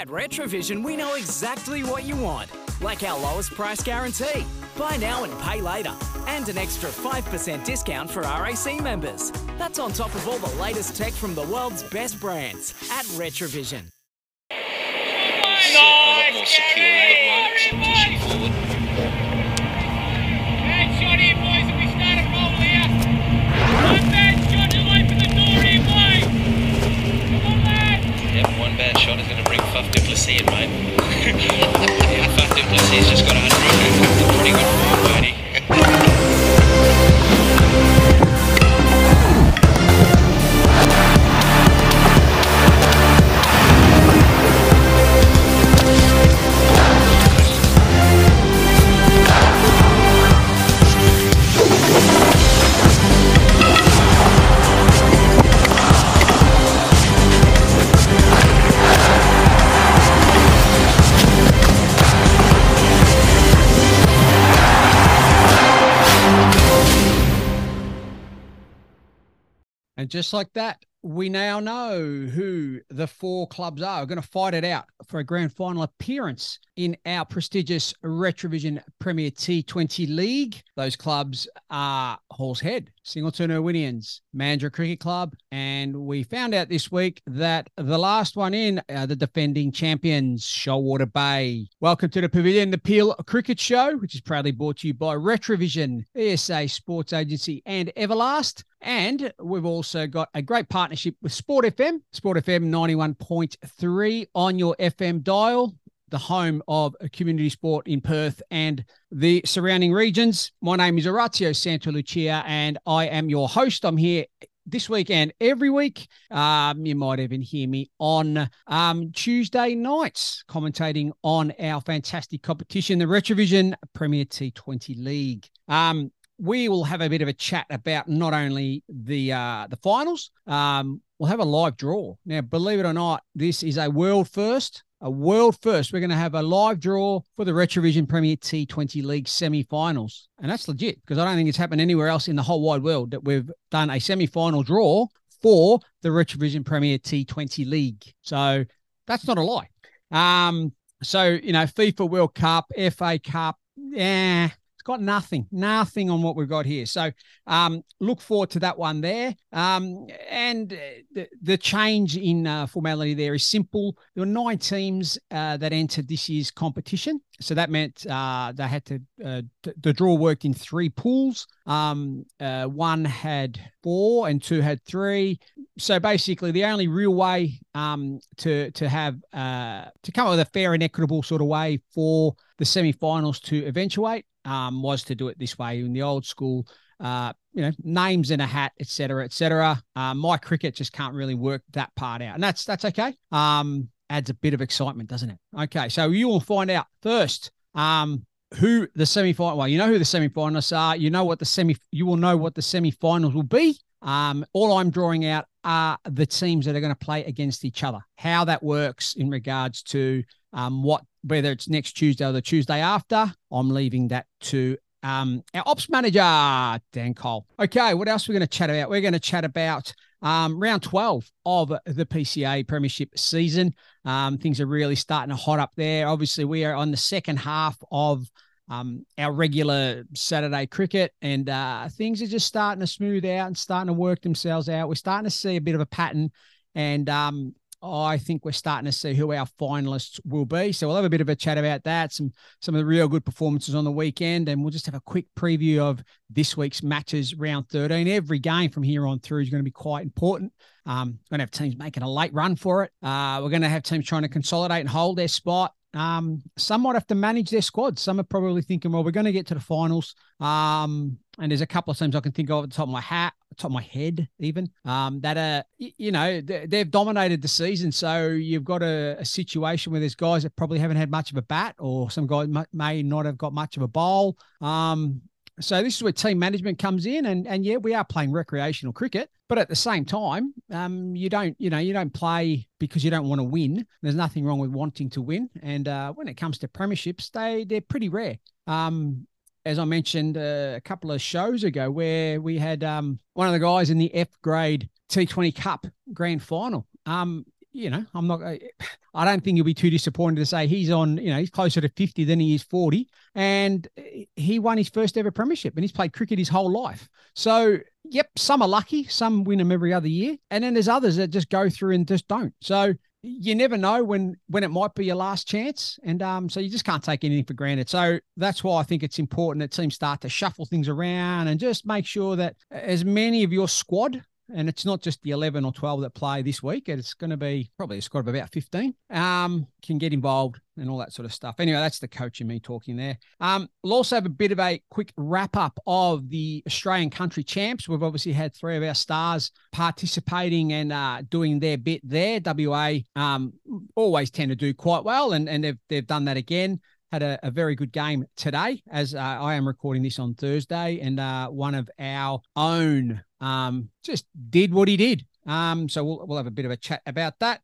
At Retravision, we know exactly what you want, like our lowest price guarantee, buy now and pay later, and an extra 5% discount for RAC members. That's on top of all the latest tech from the world's best brands at Retravision. a shot is going to bring Faf du Plessis in, mate. Faf du Plessis just got 100. That's a pretty good form, just like that, we now know who the four clubs are. We're going to fight it out for a grand final appearance in our prestigious Retravision Premier T20 League. Those clubs are Hall's Head, Singleton Irwinians, Mandurah Cricket Club, and we found out this week that the last one in are the defending champions, Shoalwater Bay. Welcome to the Pavilion, the Peel Cricket Show, which is proudly brought to you by Retravision, ESA Sports Agency, and Everlast. And we've also got a great partnership with Sport FM, Sport FM 91.3 on your FM dial, the home of community sport in Perth and the surrounding regions. My name is Orazio Santalucia, and I am your host. I'm here this week and every week. Um, you might even hear me on um, Tuesday nights commentating on our fantastic competition, the Retravision Premier T20 League. Um, we will have a bit of a chat about not only the uh, the finals. Um, we'll have a live draw. Now, believe it or not, this is a world first. A world first. We're going to have a live draw for the Retravision Premier T20 League semi-finals, and that's legit because I don't think it's happened anywhere else in the whole wide world that we've done a semi-final draw for the Retravision Premier T20 League. So that's not a lie. Um, so you know, FIFA World Cup, FA Cup, yeah, it's got nothing, nothing on what we've got here. So um, look forward to that one there. Um, and uh, the, the change in uh, formality there is simple. There were nine teams uh, that entered this year's competition. So that meant uh, they had to, uh, t- the draw worked in three pools. Um, uh, one had four and two had three. So basically, the only real way um, to to have uh, to come up with a fair and equitable sort of way for the semi-finals to eventuate um, was to do it this way in the old school. Uh, you know, names in a hat, et cetera, et cetera. Uh, my cricket just can't really work that part out, and that's that's okay. Adds a bit of excitement, doesn't it? Okay, so you will find out first. Um, who the semi-final? Well, you know who the semi-finalists are. You know what the semi. You will know what the semi-finals will be. Um, all I'm drawing out are the teams that are going to play against each other. How that works in regards to um, what whether it's next Tuesday or the Tuesday after. I'm leaving that to um, our ops manager, Dan Cole. Okay, what else we're we going to chat about? We're going to chat about um, round 12 of the PCA Premiership season. Um, things are really starting to hot up there. Obviously, we are on the second half of um, our regular Saturday cricket, and uh, things are just starting to smooth out and starting to work themselves out. We're starting to see a bit of a pattern, and um, I think we're starting to see who our finalists will be. So we'll have a bit of a chat about that, some some of the real good performances on the weekend, and we'll just have a quick preview of this week's matches, round 13. Every game from here on through is going to be quite important. Um, we're going to have teams making a late run for it. Uh, we're going to have teams trying to consolidate and hold their spot. Um, some might have to manage their squad. Some are probably thinking, well, we're going to get to the finals. Um, and there's a couple of teams I can think of at the top of my hat, top of my head, even um, that are, you know, they've dominated the season. So you've got a, a, situation where there's guys that probably haven't had much of a bat, or some guys may not have got much of a bowl. Um, so this is where team management comes in, and and yeah, we are playing recreational cricket, but at the same time, um, you don't you know you don't play because you don't want to win. There's nothing wrong with wanting to win, and uh, when it comes to premierships, they they're pretty rare. Um, as I mentioned uh, a couple of shows ago, where we had um, one of the guys in the F grade T20 Cup grand final. Um, you know, I'm not. I don't think you'll be too disappointed to say he's on. You know, he's closer to 50 than he is 40, and he won his first ever premiership, and he's played cricket his whole life. So, yep, some are lucky, some win them every other year, and then there's others that just go through and just don't. So you never know when when it might be your last chance and um so you just can't take anything for granted so that's why i think it's important that teams start to shuffle things around and just make sure that as many of your squad and it's not just the 11 or 12 that play this week. It's going to be probably a squad of about 15. Um, can get involved and all that sort of stuff. Anyway, that's the coach and me talking there. Um, we'll also have a bit of a quick wrap up of the Australian country champs. We've obviously had three of our stars participating and uh, doing their bit there. WA um, always tend to do quite well, and, and they've, they've done that again had a, a, very good game today as uh, I am recording this on Thursday. And uh, one of our own um, just did what he did. Um, so we'll, we'll have a bit of a chat about that.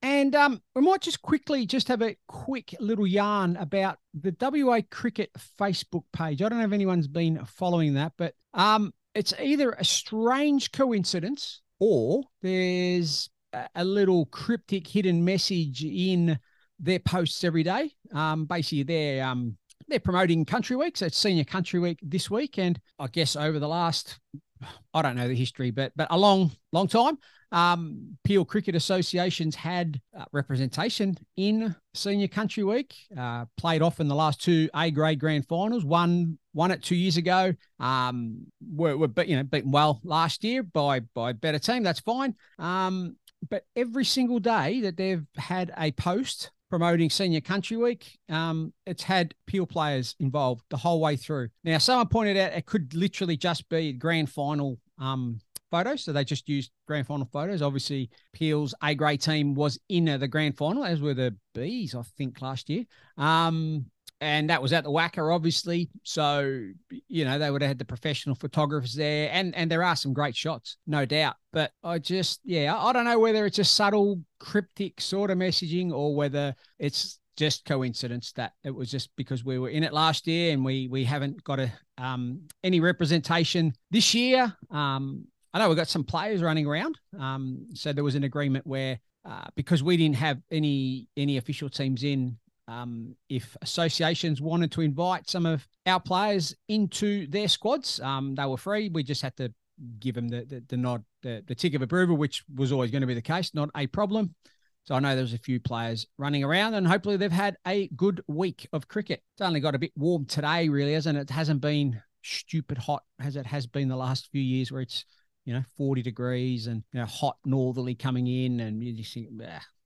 And um, we might just quickly just have a quick little yarn about the WA Cricket Facebook page. I don't know if anyone's been following that, but um, it's either a strange coincidence or there's a little cryptic hidden message in their posts every day. Um, basically, they're um, they're promoting Country Week, so it's Senior Country Week this week, and I guess over the last, I don't know the history, but but a long long time, um, Peel Cricket Associations had uh, representation in Senior Country Week. Uh, played off in the last two A grade grand finals. One won it two years ago. Um, were, were you know beaten well last year by by better team. That's fine. Um, but every single day that they've had a post promoting Senior Country Week. Um, it's had Peel players involved the whole way through. Now, someone pointed out it could literally just be grand final um, photos. So they just used grand final photos. Obviously, Peel's A grade team was in the grand final, as were the Bs, I think, last year. Um, and that was at the WACA, obviously. So you know they would have had the professional photographers there, and and there are some great shots, no doubt. But I just yeah, I don't know whether it's a subtle cryptic sort of messaging or whether it's just coincidence that it was just because we were in it last year and we we haven't got a um any representation this year. Um, I know we've got some players running around. Um, so there was an agreement where uh, because we didn't have any any official teams in um, if associations wanted to invite some of our players into their squads, um, they were free. We just had to give them the, the, the nod, the, the tick of approval, which was always going to be the case, not a problem. So I know there's a few players running around, and hopefully they've had a good week of cricket. It's only got a bit warm today, really, hasn't it? It hasn't been stupid hot as it has been the last few years, where it's you know 40 degrees and you know hot northerly coming in, and you just think,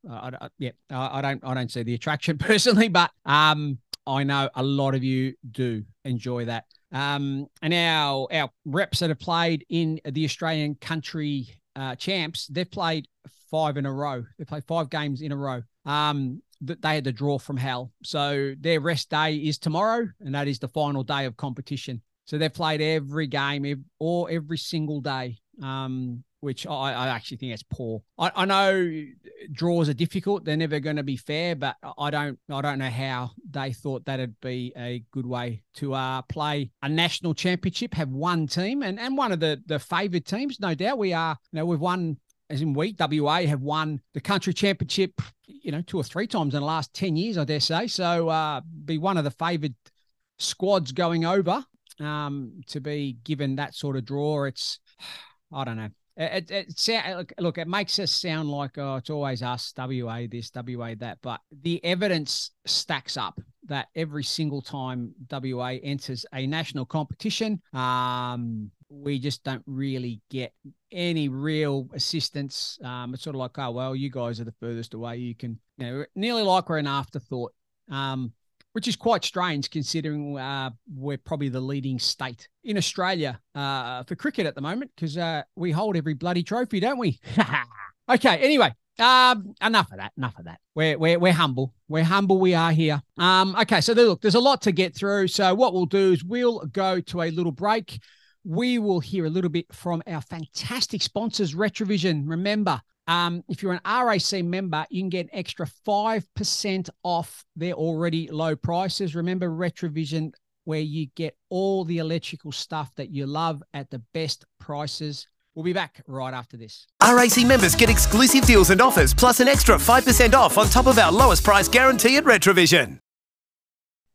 I, I, yeah, I, I don't I don't see the attraction personally, but um, I know a lot of you do enjoy that. Um, and our our reps that have played in the Australian country uh, champs, they've played five in a row. They played five games in a row. Um, that they had to draw from hell. So their rest day is tomorrow, and that is the final day of competition. So they've played every game or every single day. Um, which I, I actually think it's poor. I, I know draws are difficult; they're never going to be fair, but I don't I don't know how they thought that'd be a good way to uh, play a national championship, have one team and and one of the the favoured teams. No doubt, we are. You know, we've won as in we WA have won the country championship, you know, two or three times in the last ten years, I dare say. So uh, be one of the favoured squads going over um, to be given that sort of draw. It's I don't know. It, it, it, look, it makes us sound like oh, it's always us, WA this, WA that, but the evidence stacks up that every single time WA enters a national competition, um, we just don't really get any real assistance. Um, it's sort of like, oh well, you guys are the furthest away. You can, you know, nearly like we're an afterthought. Um, which is quite strange considering uh, we're probably the leading state in Australia uh, for cricket at the moment because uh, we hold every bloody trophy, don't we? okay, anyway, um, enough of that. Enough of that. We're, we're, we're humble. We're humble. We are here. Um, okay, so look, there's a lot to get through. So what we'll do is we'll go to a little break. We will hear a little bit from our fantastic sponsors, Retravision. Remember, um, if you're an RAC member, you can get an extra 5% off their already low prices. Remember Retravision, where you get all the electrical stuff that you love at the best prices. We'll be back right after this. RAC members get exclusive deals and offers, plus an extra 5% off on top of our lowest price guarantee at Retravision.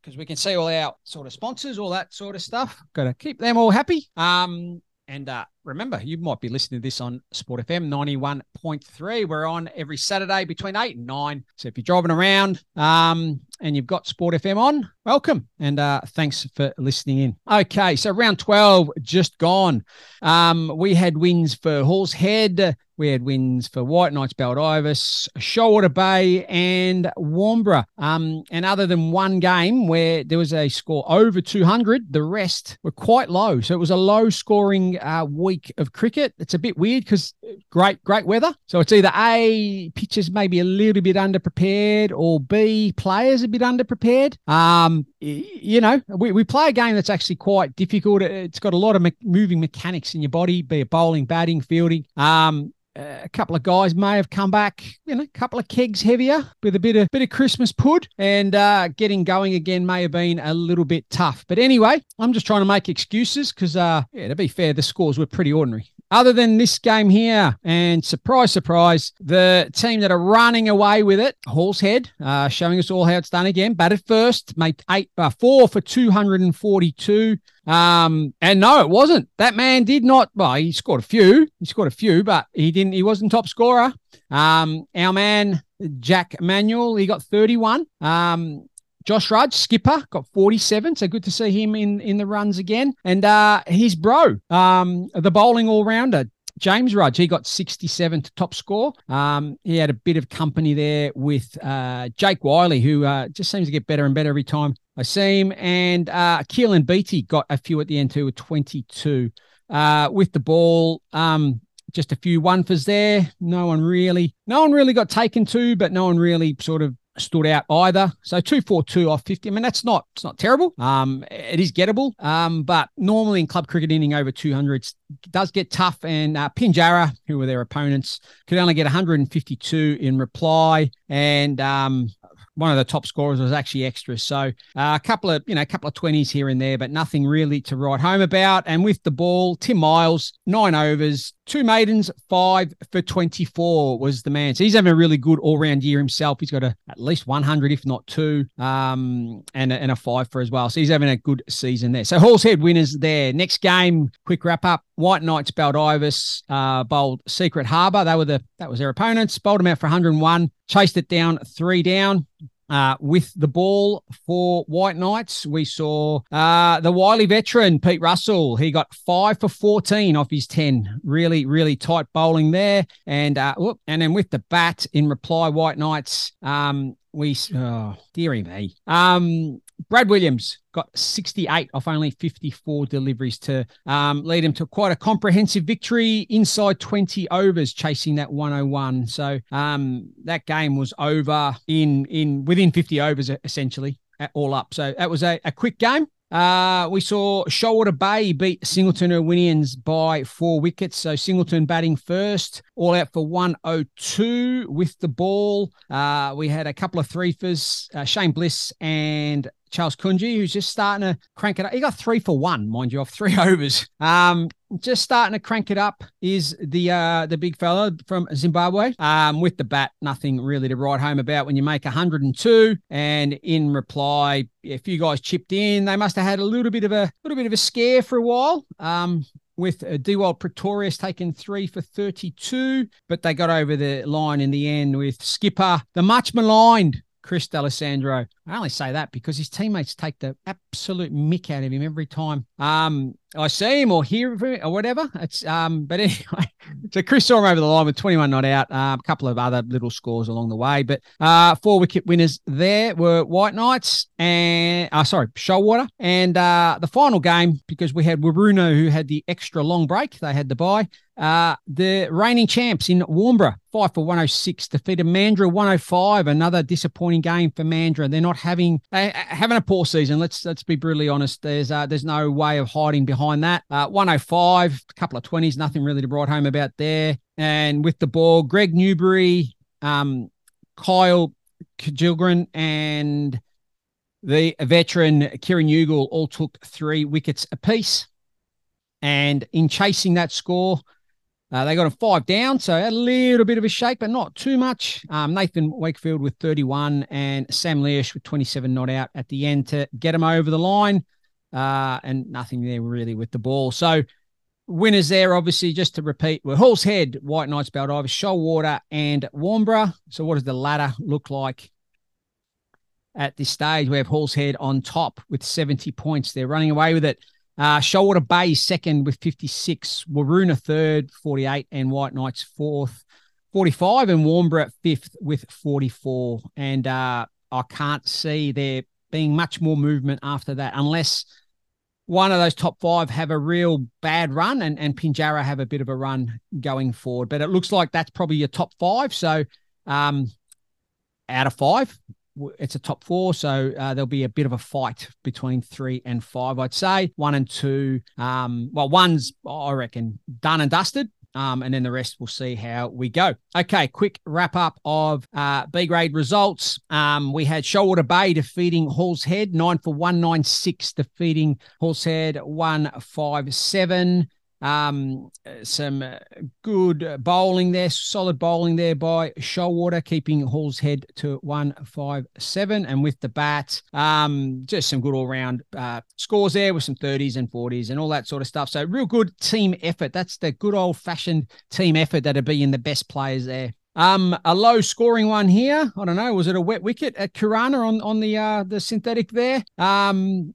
Because we can see all our sort of sponsors, all that sort of stuff. Got to keep them all happy. Um, and uh, remember, you might be listening to this on Sport FM 91.3. We're on every Saturday between 8 and 9. So if you're driving around um, and you've got Sport FM on, welcome. And uh, thanks for listening in. Okay, so round 12 just gone. Um, we had wins for Halls Head. We had wins for White Knights, Baldivis, Shoalwater Bay, and Warnbro. Um, and other than one game where there was a score over 200, the rest were quite low. So it was a low scoring uh, week of cricket. It's a bit weird because great, great weather. So it's either A, pitches maybe a little bit underprepared, or B, players a bit underprepared. Um, you know, we, we play a game that's actually quite difficult. It's got a lot of me- moving mechanics in your body, be it bowling, batting, fielding. Um, a couple of guys may have come back, you know, a couple of kegs heavier with a bit of bit of Christmas pud, and uh, getting going again may have been a little bit tough. But anyway, I'm just trying to make excuses because, uh, yeah, to be fair, the scores were pretty ordinary other than this game here. And surprise, surprise, the team that are running away with it, Halls Head, uh, showing us all how it's done again. Batted first, made eight, uh, four for 242. Um, and no, it wasn't. That man did not. Well, he scored a few. He scored a few, but he didn't. He wasn't top scorer. Um, our man Jack Manuel, he got 31. Um, Josh Rudge, skipper, got 47. So good to see him in in the runs again. And uh, his bro, um, the bowling all rounder, James Rudge, he got 67 to top score. Um, he had a bit of company there with uh, Jake Wiley, who uh, just seems to get better and better every time I see him. And uh, Keelan Beatty got a few at the end too with 22. Uh, with the ball, um, just a few one fors there. No one really, no one really got taken to, but no one really sort of stood out either. So two four two off fifty. I mean that's not it's not terrible. Um, it is gettable. Um, but normally in club cricket inning over two hundred does get tough. And uh, Pinjarra, who were their opponents, could only get one hundred and fifty two in reply. And um, one of the top scorers was actually extras. So uh, a couple of, you know, a couple of 20s here and there, but nothing really to write home about. And with the ball, Tim Miles, nine overs, two maidens, five for 24 was the man. So he's having a really good all round year himself. He's got a, at least 100, if not two, um, and, a, and a five for as well. So he's having a good season there. So Halls Head winners there. Next game, quick wrap up. White Knights Baldivis uh, bowled Secret Harbour. They were the that was their opponents. Bowled them out for 101. Chased it down three down. Uh, with the ball for White Knights, we saw uh, the wily veteran Pete Russell. He got five for 14 off his 10. Really, really tight bowling there. And uh, whoop, and then with the bat in reply, White Knights, um, we, oh, dearie me. Um, Brad Williams got 68 off only 54 deliveries to um, lead him to quite a comprehensive victory inside 20 overs, chasing that 101. So um, that game was over in in within 50 overs essentially, all up. So that was a, a quick game. Uh, we saw Shoalwater Bay beat Singleton Irwinians by four wickets. So Singleton batting first, all out for 102 with the ball. Uh, we had a couple of three fors, uh, Shane Bliss and Charles Kunji, who's just starting to crank it up. He got three for one, mind you, off three overs. Um, just starting to crank it up is the uh the big fella from Zimbabwe. Um, with the bat, nothing really to write home about when you make 102. And in reply, a few guys chipped in. They must have had a little bit of a little bit of a scare for a while. Um, with uh, Dewald Pretorius taking three for 32, but they got over the line in the end with skipper, the much maligned Chris D'Alessandro. I only say that because his teammates take the absolute mick out of him every time. Um, I see him or hear him or whatever. It's um, but anyway, so Chris saw him over the line with 21 not out. Uh, a couple of other little scores along the way, but uh, four wicket winners there were White Knights and uh, sorry, Shoalwater, and uh, the final game because we had Waroona who had the extra long break. They had the bye. Uh, the reigning champs in Warnbro, five for 106, defeated Mandurah 105. Another disappointing game for Mandurah. They're not having uh, having a poor season. Let's let's be brutally honest. There's uh, there's no way of hiding behind that. Uh, 105, a couple of 20s, nothing really to write home about there. And with the ball, Greg Newbury, um, Kyle Kjilgren, and the veteran Kieran Ugal all took three wickets apiece. And in chasing that score, Uh, they got a five down, so a little bit of a shake, but not too much. Um, Nathan Wakefield with 31 and Sam Leish with 27 not out at the end to get them over the line. Uh, and nothing there really with the ball. So winners there, obviously, just to repeat, were Hall's Head, White Knights, Baldivis, Shoalwater, and Warnbro. So what does the ladder look like at this stage? We have Hall's Head on top with 70 points. They're running away with it. Uh, Shoalwater Bay second with 56, Waroona third, 48, and White Knights fourth, 45, and Warnbro fifth with 44. And uh, I can't see there being much more movement after that unless one of those top five have a real bad run and, and Pinjarra have a bit of a run going forward. But it looks like that's probably your top five. So um, out of five, it's a top four, so uh, there'll be a bit of a fight between three and five. I'd say one and two. Um, well, one's I reckon done and dusted. Um, and then the rest we'll see how we go. Okay, quick wrap up of uh, B grade results. Um, we had Shoalwater Bay defeating Hall's Head, nine for 196, defeating Hall's Head 157. Um, some uh, good bowling there, solid bowling there by Shoalwater, keeping Hall's head to 157. And with the bat, um, just some good all round uh, scores there with some 30s and 40s and all that sort of stuff. So, real good team effort. That's the good old fashioned team effort that'd be in the best players there. Um, a low scoring one here. I don't know. Was it a wet wicket at Kurana on on the uh the synthetic there? Um,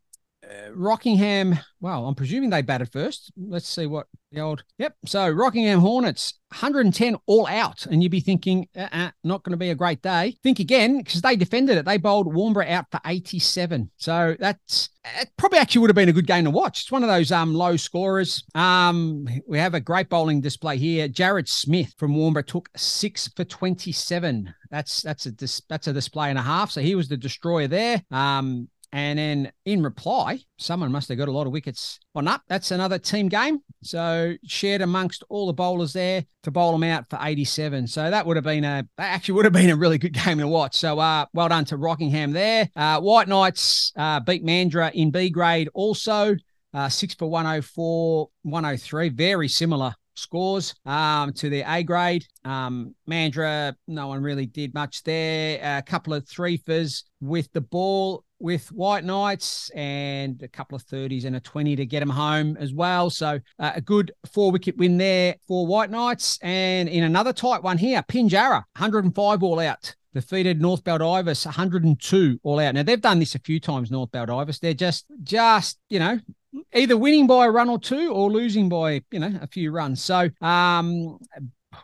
Rockingham, well, I'm presuming they batted first. Let's see what the old. Yep. So Rockingham Hornets, 110 all out. And you'd be thinking, uh-uh, not going to be a great day. Think again, because they defended it. They bowled Warnbro out for 87. So that's it probably actually would have been a good game to watch. It's one of those um low scorers. Um, we have a great bowling display here. Jared Smith from Warnbro took six for 27. That's that's a that's a display and a half. So he was the destroyer there. Um, and then in reply, someone must have got a lot of wickets on up. That's another team game. So shared amongst all the bowlers there to bowl them out for 87. So that would have been a actually would have been a really good game to watch. So uh, well done to Rockingham there. Uh, White Knights uh, beat Mandurah in B grade also. Uh, six for 104, 103. Very similar scores um, to their A grade. Um, Mandurah, no one really did much there. A couple of three fers with the ball with White Knights and a couple of 30s and a 20 to get them home as well. So uh, a good four wicket win there for White Knights. And in another tight one here, Pinjarra, 105 all out. Defeated North Baldivis 102 all out. Now they've done this a few times, North Baldivis. They're just, just, you know, either winning by a run or two or losing by, you know, a few runs. So um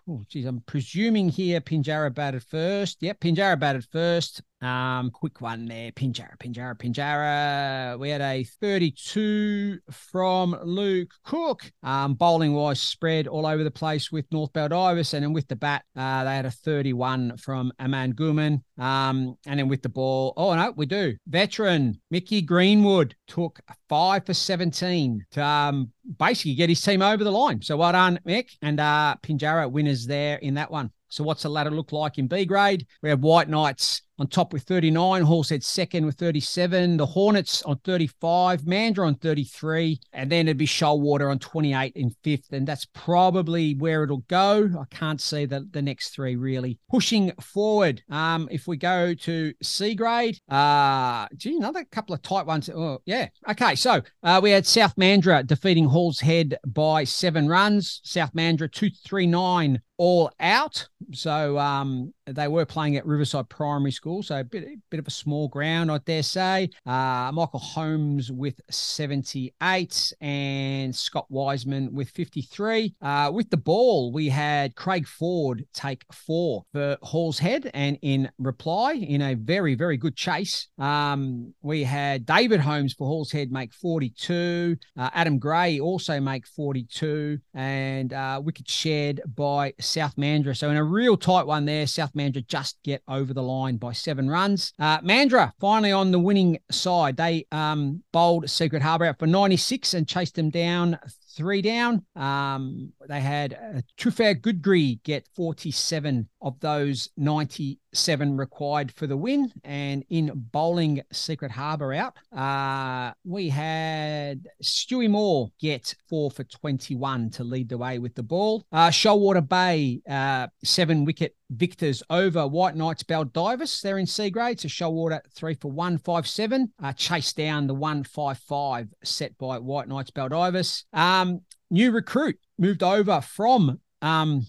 oh geez, I'm presuming here Pinjarra batted first. Yep, Pinjarra batted first. Um, quick one there. Pinjarra, Pinjarra, Pinjarra. We had a 32 from Luke Cook. Um, bowling wise, spread all over the place with North Baldivis. And then with the bat, uh, they had a 31 from Aman Guman. Um, and then with the ball, oh no, we do. Veteran Mickey Greenwood took five for 17 to um, basically get his team over the line. So well done, Mick. And uh, Pinjarra winners there in that one. So what's the ladder look like in B grade? We have White Knights on top with 39. Hall's Head second with 37. The Hornets on 35. Mandurah on 33. And then it'd be Shoalwater on 28 in fifth. And that's probably where it'll go. I can't see the, the next three really pushing forward. Um, if we go to C grade, uh, gee, another couple of tight ones. Oh, yeah. Okay. So uh, we had South Mandurah defeating Hall's Head by seven runs. South Mandurah 239 all out. So um, they were playing at Riverside Primary School, so a bit, a bit of a small ground, I dare say. Uh, Michael Holmes with 78 and Scott Wiseman with 53. Uh, with the ball, we had Craig Ford take four for Hall's Head, and in reply, in a very, very good chase, um, we had David Holmes for Hall's Head make 42, uh, Adam Gray also make 42, and uh, wicket shared by South Mandurah. So in a real tight one there, South Mandurah just get over the line by seven runs. Uh, Mandurah finally on the winning side. They um, bowled Secret Harbour out for 96 and chased them down three down. Um, they had uh, Truffaut Goodgree get 47 of those 97 required for the win. And in bowling Secret Harbour out, uh, we had Stewie Moore get four for 21 to lead the way with the ball. Uh, Shoalwater Bay, uh, seven wicket victors over White Knights Baldivis. They're in C grade. So Shoalwater three for one five seven. Uh, chased down the one five five set by White Knights Baldivis. Um, new recruit moved over from um,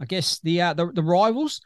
I guess the uh, the, the rivals,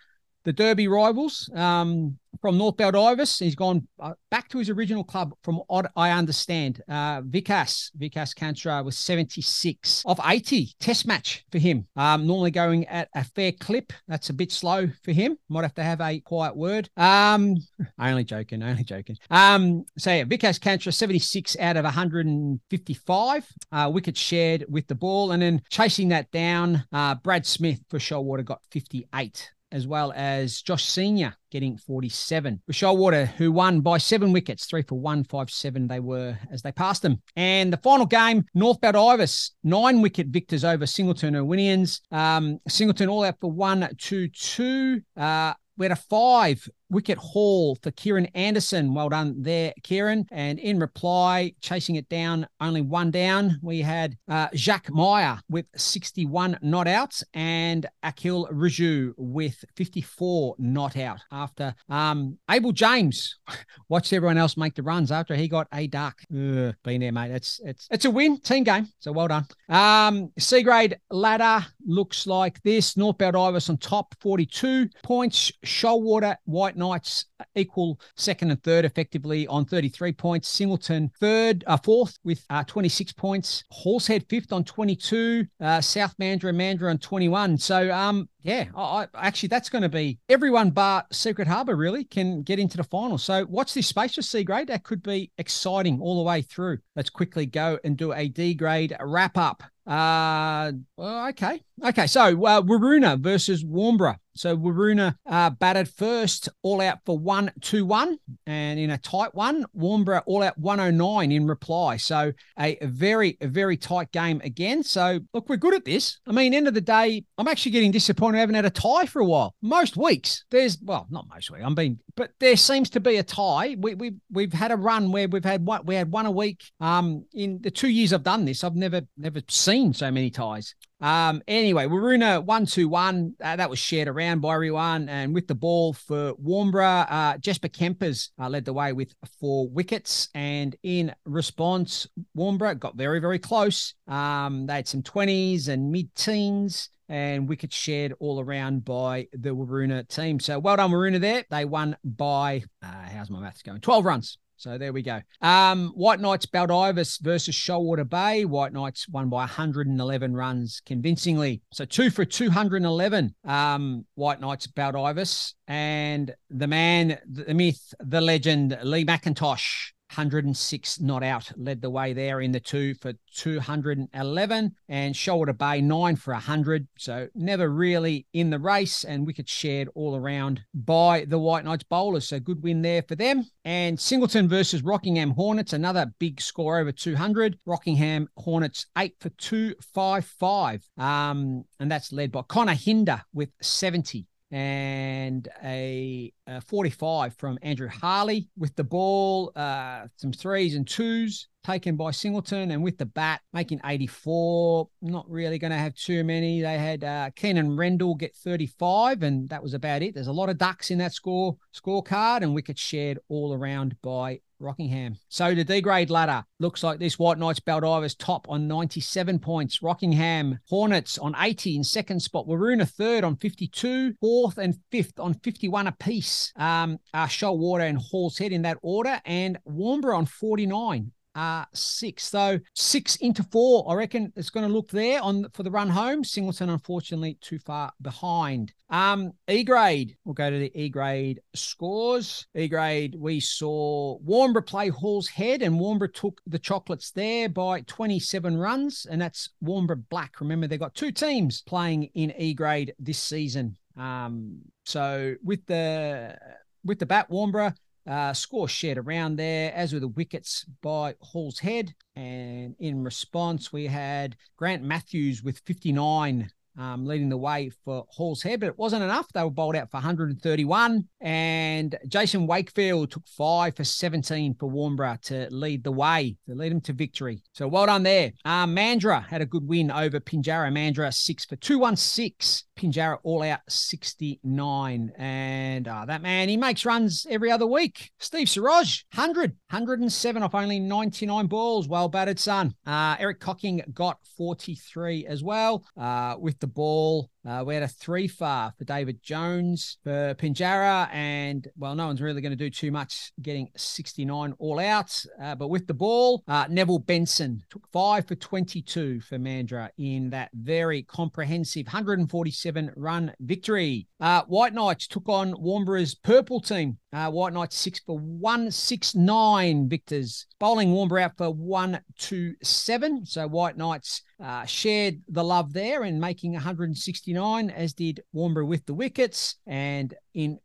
the Derby rivals. Um, from North Baldivis. He's gone uh, back to his original club, from what I understand. Uh, Vikas, Vikas Kantra was 76 of 80 test match for him. Um, normally going at a fair clip. That's a bit slow for him. Might have to have a quiet word. Um, only joking, only joking. Um, so yeah, Vikas Kantra, 76 out of 155 uh, wickets shared with the ball. And then chasing that down, uh, Brad Smith for Shoalwater got 58 as well as Josh Senior getting 47. Shoalwater, who won by seven wickets, three for one, five, seven they were as they passed them. And the final game, North Baldivis, nine wicket victors over Singleton Irwinians. Um, Singleton all out for one, two, two. Uh, we had a five wicket haul for Kieran Anderson. Well done there, Kieran. And in reply, chasing it down, only one down, we had uh, Jacques Meyer with 61 not outs and Akil Raju with 54 not out after um, Abel James watched everyone else make the runs after he got a duck. Ugh, been there, mate. It's it's it's a win, team game. So well done. Um, C grade ladder looks like this. North Belt Baldivis on top, 42 points. Shoalwater, White Knights equal second and third effectively on 33 points. Singleton third, uh, fourth with uh, 26 points. Halls Head fifth on 22. Uh, South Mandurah and Mandurah on 21. So um, yeah, I, I, actually that's going to be everyone but Secret Harbour really can get into the final. So watch this space for C grade. That could be exciting all the way through. Let's quickly go and do a D grade wrap up. Uh, well, okay. Okay. So, uh, Waroona versus Warnbro. So, Waroona uh, batted first, all out for 1 2 1, and in a tight one, Warnbro all out 109 in reply. So, a very, very tight game again. So, look, we're good at this. I mean, end of the day, I'm actually getting disappointed I haven't had a tie for a while. Most weeks, there's, well, not most weeks, I'm being, but there seems to be a tie. We, we, we've had a run where we've had what we had one a week. Um, in the two years I've done this, I've never, never seen so many ties. Um, anyway, Waroona 1 2 1. Uh, that was shared around by everyone. And with the ball for Warnbro, uh, Jesper Kempers uh, led the way with four wickets. And in response, Warnbro got very, very close. Um, they had some 20s and mid teens and wickets shared all around by the Waroona team. So well done, Waroona there. They won by, uh, how's my maths going? 12 runs. So there we go. Um, White Knights Baldivis versus Shoalwater Bay. White Knights won by 111 runs convincingly. So two for 211. Um, White Knights Baldivis and the man, the myth, the legend, Lee McIntosh 106 not out led the way there in the two for 211 and Shoalwater Bay nine for 100 so never really in the race and wicket shared all around by the White Knights bowlers. So good win there for them. And Singleton versus Rockingham Hornets another big score over 200 Rockingham Hornets 8 for 255 um and that's led by Connor Hinder with 70 and a, a, 45 from Andrew Harley with the ball, uh, some threes and twos taken by Singleton, and with the bat making 84. Not really going to have too many. They had uh, Keenan Rendell get 35, and that was about it. There's a lot of ducks in that score scorecard, and wickets shared all around by Rockingham. So the D grade ladder looks like this White Knights Baldivis top on 97 points. Rockingham Hornets on 80 in second spot. Waroona third on 52. Fourth and fifth on 51 apiece. Um, uh, and Hall's Head in that order. And Warnbro on 49 uh, six. So six into four, I reckon it's going to look there on for the run home. Singleton, unfortunately, too far behind. Um, E grade. We'll go to the E grade scores. E grade, we saw Warnbro play Hall's Head, and Warnbro took the chocolates there by 27 runs, and that's Warnbro Black. Remember, they've got two teams playing in E grade this season. Um, so with the with the bat, Warnbro uh, score shared around there, as were the wickets by Hall's Head. And in response, we had Grant Matthews with 59 um, leading the way for Hall's Head, but it wasn't enough. They were bowled out for 131. And Jason Wakefield took five for 17 for Warnbro to lead the way, to lead them to victory. So well done there. Uh, Mandurah had a good win over Pinjarra. Mandurah, six for 216. Pinjarra all out 69. And uh, that man, he makes runs every other week. Steve Siraj, 100, 107 off only 99 balls. Well batted, son. Uh, Eric Cocking got 43 as well uh, with the ball. Uh, we had a three far for David Jones for Pinjarra, and well, no one's really going to do too much getting 69 all out. Uh, but with the ball, uh, Neville Benson took five for 22 for Mandurah in that very comprehensive 147 run victory. Uh, White Knights took on Warnbro's purple team. Uh, White Knights six for 169 victors. Bowling Warnbro out for 127. So White Knights uh, shared the love there in making 169, as did Warnbro with the wickets. And in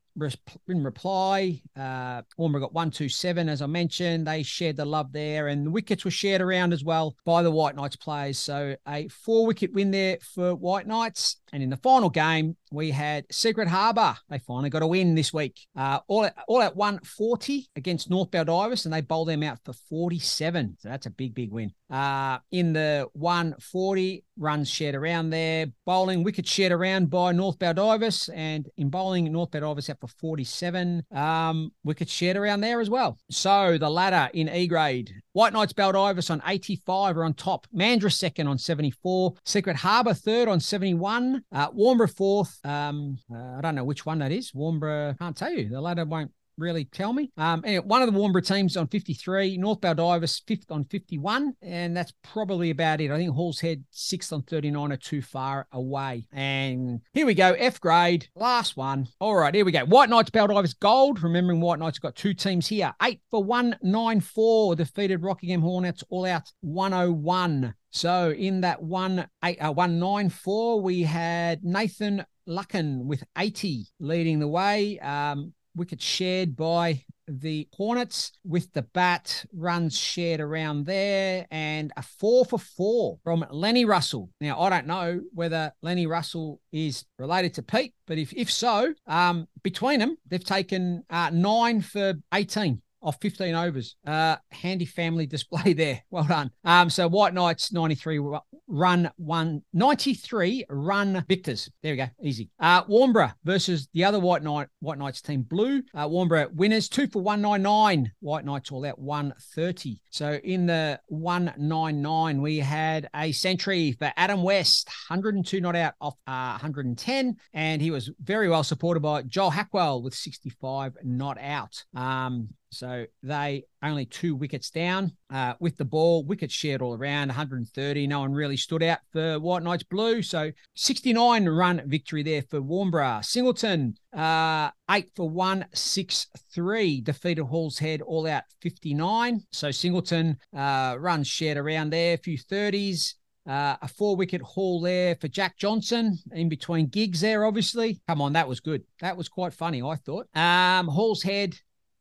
in reply, uh, Warnbro got 127, as I mentioned. They shared the love there, and the wickets were shared around as well by the White Knights players. So a four wicket win there for White Knights. And in the final game, we had Secret Harbour. They finally got a win this week. Uh, all, at, all at 140 against North Baldivis, and they bowled them out for 47. So that's a big, big win. Uh, in the 140, runs shared around there. Bowling, wicket shared around by North Baldivis, and in bowling, North Baldivis out for 47. Um, wicket shared around there as well. So the ladder in E grade, White Knights Baldivis on 85 are on top. Mandurah second on 74. Secret Harbour third on 71. Uh, Warnbro fourth. Um, uh, I don't know which one that is. Warnbro, can't tell you. The ladder won't really tell me. Um, anyway, one of the Warnbro teams on 53, North Baldivis fifth on 51, and that's probably about it. I think Hall's Head sixth on 39 are too far away. And here we go, F grade, last one. All right, here we go. White Knights Baldivis Gold. Remembering White Knights got two teams here. Eight for 194, defeated Rockingham Hornets all out 101. So in that one eight uh, one nine four, we had Nathan Lucken with 80 leading the way. Um, wicket shared by the Hornets with the bat, runs shared around there, and a four for four from Lenny Russell. Now, I don't know whether Lenny Russell is related to Pete, but if, if so, um, between them, they've taken uh, nine for 18 off 15 overs. Uh, handy family display there. Well done. Um, so White Knights 93 run one 93 run victors. There we go. Easy. Uh, Warnbro versus the other White Knight White Knights team blue. Uh, Warnbro winners two for 199. White Knights all out 130. So in the 199 we had a century for Adam West, 102 not out off uh, 110, and he was very well supported by Joel Hackwell with 65 not out. Um, so they only two wickets down uh, with the ball, wickets shared all around, 130. No one really stood out for White Knights Blue. So 69 run victory there for Warnbro. Singleton, uh, eight for one, six three, defeated Hall's Head all out 59. So Singleton uh, runs shared around there, a few 30s. Uh, a four wicket haul there for Jack Johnson in between gigs there, obviously. Come on, that was good. That was quite funny, I thought. Um, Hall's Head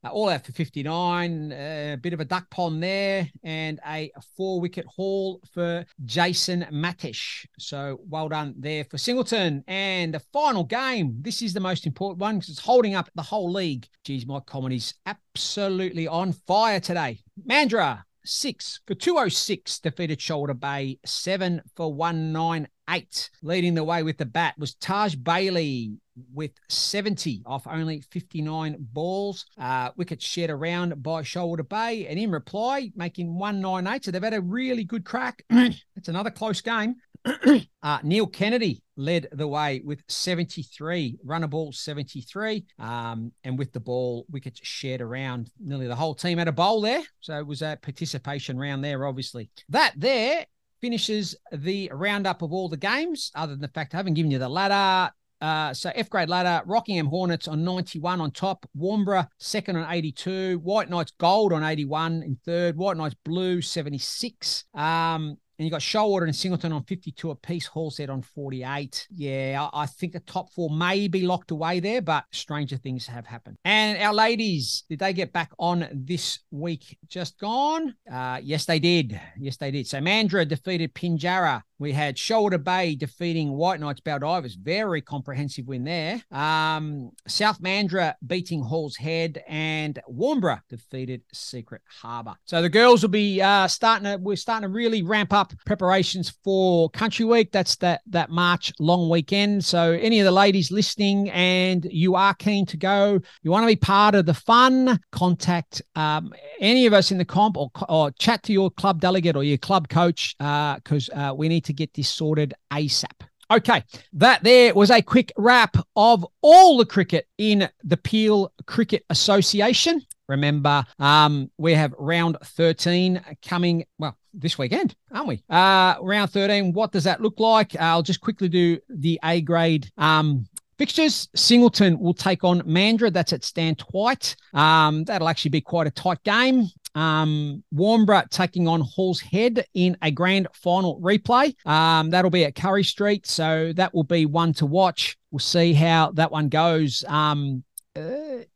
uh, all out for 59, uh, a bit of a duck pond there, and a four wicket haul for Jason Matish. So well done there for Singleton. And the final game, this is the most important one because it's holding up the whole league. Geez, my comedy's absolutely on fire today. Mandurah, six for 206, defeated Shoalwater Bay, seven for 198. Leading the way with the bat was Taj Bailey with 70 off only 59 balls. Uh, wickets shared around by Shoalwater Bay. And in reply, making 198. So they've had a really good crack. it's another close game. uh, Neil Kennedy led the way with 73, runner ball 73. Um, and with the ball, wickets shared around. Nearly the whole team had a bowl there. So it was a participation round there, obviously. That there finishes the roundup of all the games, other than the fact I haven't given you the ladder. Uh, so F grade ladder, Rockingham Hornets on 91 on top, Warnbro second on 82, White Knights Gold on 81 in third, White Knights Blue 76. Um, and you got Shoalwater and Singleton on 52 apiece, Halls Head on 48. Yeah, I, I think the top four may be locked away there, but stranger things have happened. And our ladies, did they get back on this week just gone? Uh, yes, they did. Yes, they did. So Mandurah defeated Pinjarra. We had Shoalwater Bay defeating White Knights Baldivis. Very comprehensive win there. Um, South Mandurah beating Hall's Head and Warnbro defeated Secret Harbour. So the girls will be uh, starting to, we're starting to really ramp up preparations for Country Week. That's that, that March long weekend. So any of the ladies listening and you are keen to go, you want to be part of the fun, contact um, any of us in the comp or, or chat to your club delegate or your club coach because uh, uh, we need to get this sorted ASAP. Okay, that there was a quick wrap of all the cricket in the Peel Cricket Association. Remember, um, we have round 13 coming, well, this weekend, aren't we? Uh, round 13, what does that look like? I'll just quickly do the A grade um, Fixtures Singleton will take on Mandurah. That's at Stan Twyte. Um, that'll actually be quite a tight game. Um, Warnbro taking on Hall's Head in a grand final replay. Um, that'll be at Curry Street. So that will be one to watch. We'll see how that one goes. Um,